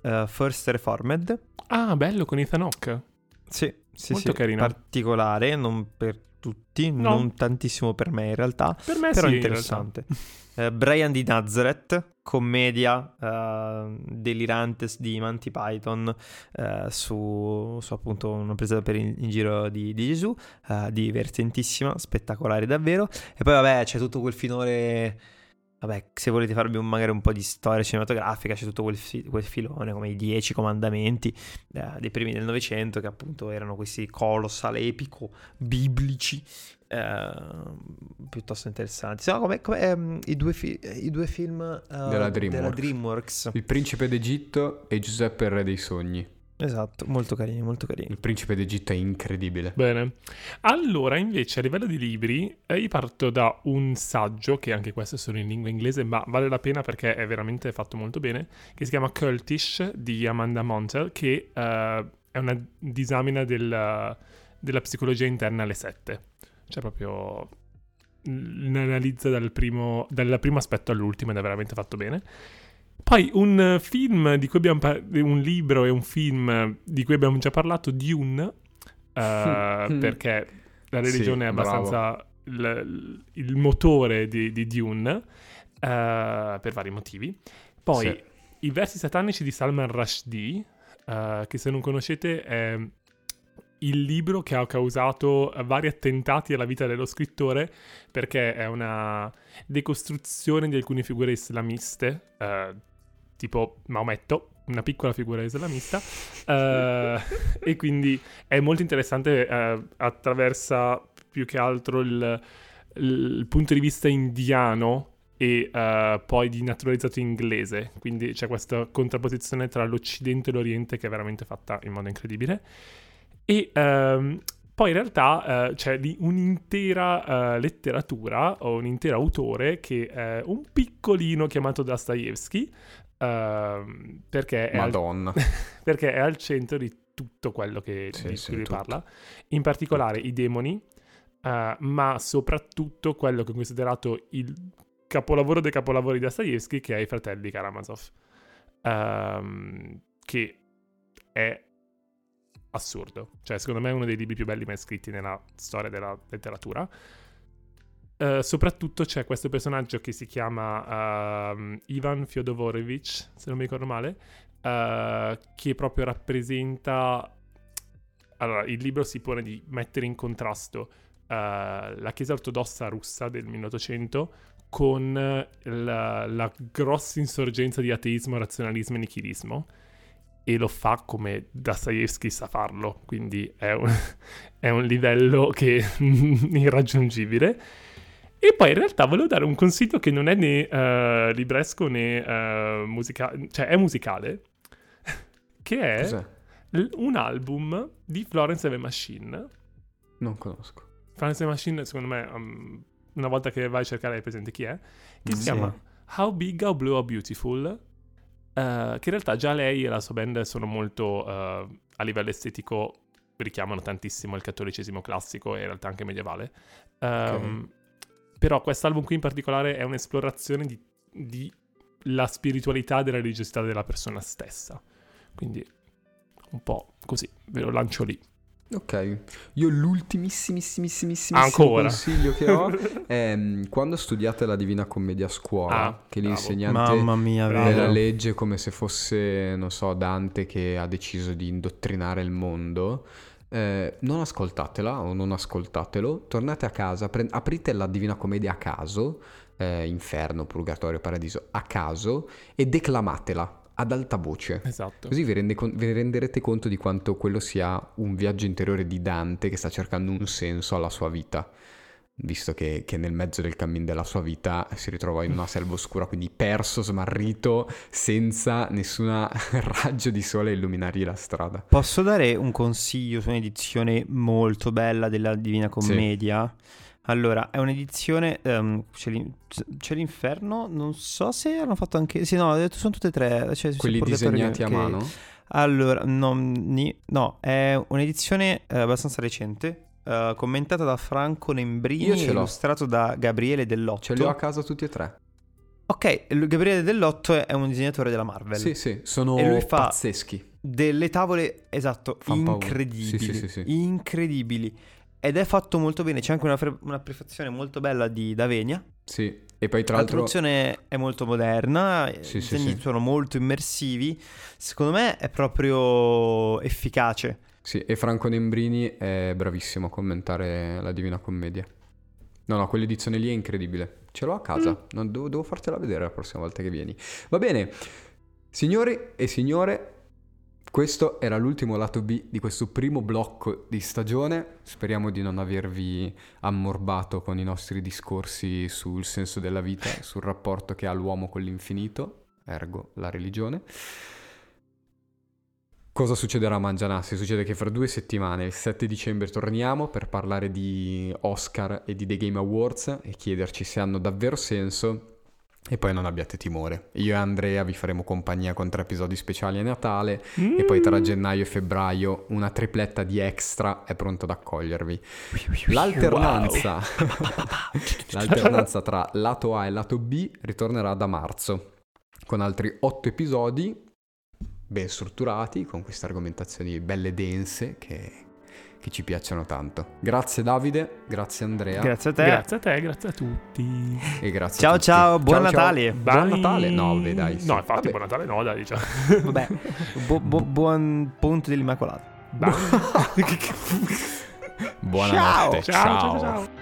Eh, First Reformed. Ah, bello con Ethan Hawke. Sì, sì, Molto sì. carino. Particolare, non per tutti, No. non tantissimo per me in realtà. Per me Però sì, in interessante. Eh, Brian di Nazareth, commedia eh, delirante di Monty Python eh, su, su appunto una presa per in, in giro di, di Gesù, divertentissima, spettacolare davvero. E poi vabbè c'è tutto quel finore, vabbè se volete farvi un- magari un po' di storia cinematografica, c'è tutto quel, fi- quel filone come i Dieci Comandamenti eh, dei primi del Novecento che appunto erano questi colossal epico biblici eh, piuttosto interessanti. Sì, no, come, ehm, i, due fi- i due film eh, Della Dreamworks. Dreamworks. Il principe d'Egitto e Giuseppe il re dei sogni. Esatto, molto carini, molto carini. Il principe d'Egitto è incredibile. Bene. Allora, invece, a livello di libri, eh, io parto da un saggio, che anche questo è solo in lingua inglese, ma vale la pena perché è veramente fatto molto bene, che si chiama Cultish di Amanda Montel, che eh, è una disamina del- della psicologia interna alle sette. Cioè proprio mm, ne analizza dal primo, dal primo aspetto all'ultimo ed è veramente fatto bene. Poi un eh, film di cui abbiamo par- un libro e un film di cui abbiamo già parlato, Dune, eh, perché la religione Sì, è abbastanza il, il motore di, di Dune, eh, per vari motivi. Poi Sì. i versi satanici di Salman Rushdie, eh, che se non conoscete è il libro che ha causato vari attentati alla vita dello scrittore perché è una decostruzione di alcune figure islamiste, eh, tipo Maometto, una piccola figura islamista, eh, e quindi è molto interessante, eh, attraversa più che altro il, il punto di vista indiano e eh, poi di naturalizzato inglese, quindi c'è questa contrapposizione tra l'Occidente e l'Oriente che è veramente fatta in modo incredibile. E ehm, poi in realtà eh, c'è un'intera eh, letteratura o un intero autore che è un piccolino chiamato Dostoevsky, ehm, perché, è al, perché è al centro di tutto quello che, Sì, di sì, cui lui tutto. parla, in particolare i demoni, eh, ma soprattutto quello che è considerato il capolavoro dei capolavori di Dostoevsky che è I fratelli Karamazov, ehm, che è assurdo. Cioè, secondo me è uno dei libri più belli mai scritti nella storia della letteratura. Uh, soprattutto c'è questo personaggio che si chiama uh, Ivan Fyodorovich, se non mi ricordo male, uh, che proprio rappresenta... Allora, il libro si pone di mettere in contrasto la Chiesa ortodossa russa del 1800 con la, la grossa insorgenza di ateismo, razionalismo e nichilismo e lo fa come Dostoevsky sa farlo, quindi è un, è un livello che irraggiungibile. E poi in realtà volevo dare un consiglio che non è né uh, libresco né uh, musicale, cioè è musicale, che è l- un album di Florence and the Machine. Non conosco. Florence and the Machine, secondo me, um, una volta che vai a cercare hai presente chi è, che mm, si sì. chiama How Big, How Blue, How Beautiful, Uh, che in realtà già lei e la sua band sono molto a livello estetico richiamano tantissimo il cattolicesimo classico e in realtà anche medievale. Um, okay. Però quest'album qui in particolare è un'esplorazione di, di la spiritualità e della religiosità della persona stessa. Quindi un po' così, ve lo lancio lì. Ok, io l'ultimissimissimissimo consiglio che ho è mm, quando studiate la Divina Commedia a scuola, ah, che bravo. l'insegnante mia, ve la legge come se fosse, non so, Dante che ha deciso di indottrinare il mondo. Eh, non ascoltatela o non ascoltatelo, tornate a casa, pre- aprite la Divina Commedia a caso, eh, Inferno, Purgatorio, Paradiso, a caso e declamatela ad alta voce. Esatto. Così vi, rende vi, renderete conto di quanto quello sia un viaggio interiore di Dante che sta cercando un senso alla sua vita. Visto che, che nel mezzo del cammin della sua vita si ritrova in una selva oscura, quindi perso, smarrito, senza nessuna raggio di sole a illuminargli la strada. Posso dare un consiglio su un'edizione molto bella della Divina Commedia? Sì. Allora, è un'edizione. Um, c'è, c'è, l'inferno. Non so se hanno fatto anche. Sì, no, ho detto sono tutte e tre. Cioè, Quelli disegnati che, a mano? Allora, no, no è un'edizione eh, abbastanza recente. Uh, commentata da Franco Nembrini e illustrato da Gabriele Dell'Otto. Ce li ho a casa tutti e tre. Ok, Gabriele Dell'Otto è un disegnatore della Marvel. Sì, sì, sono e lui fa pazzeschi. Delle tavole, esatto, Fan incredibili. Sì, sì, sì, incredibili. Ed è fatto molto bene, c'è anche una, fre- una prefazione molto bella di Davenia. Sì, e poi tra la l'altro... La traduzione è molto moderna, sì, i disegni sì, sì. sono molto immersivi. Secondo me è proprio efficace. Sì, e Franco Nembrini è bravissimo a commentare la Divina Commedia. No, no, quell'edizione lì è incredibile. Ce l'ho a casa, mm. non, devo, devo fartela vedere la prossima volta che vieni. Va bene, signori e signore, questo era l'ultimo lato B di questo primo blocco di stagione. Speriamo di non avervi ammorbato con i nostri discorsi sul senso della vita, sul rapporto che ha l'uomo con l'infinito, ergo la religione. Cosa succederà a Mangianassi? Succede che fra due settimane, il 7 dicembre, torniamo per parlare di Oscar e di The Game Awards e chiederci se hanno davvero senso e poi non abbiate timore. Io e Andrea vi faremo compagnia con tre episodi speciali a Natale mm. e poi tra gennaio e febbraio una tripletta di extra è pronta ad accogliervi. L'alternanza, wow. l'alternanza tra lato A e lato B ritornerà da marzo con altri otto episodi ben strutturati, con queste argomentazioni belle dense che che ci piacciono tanto. Grazie Davide, grazie Andrea. Grazie a te. Grazie a te, grazie a tutti. E grazie ciao a tutti. ciao, buon ciao, Natale. Ciao. Buon Natale? No, vabbè dai. Sì. No, infatti vabbè. buon Natale no, dai, diciamo. Vabbè, bu- bu- buon punto dell'Immacolata. Buonanotte. ciao, ciao. ciao. ciao. ciao.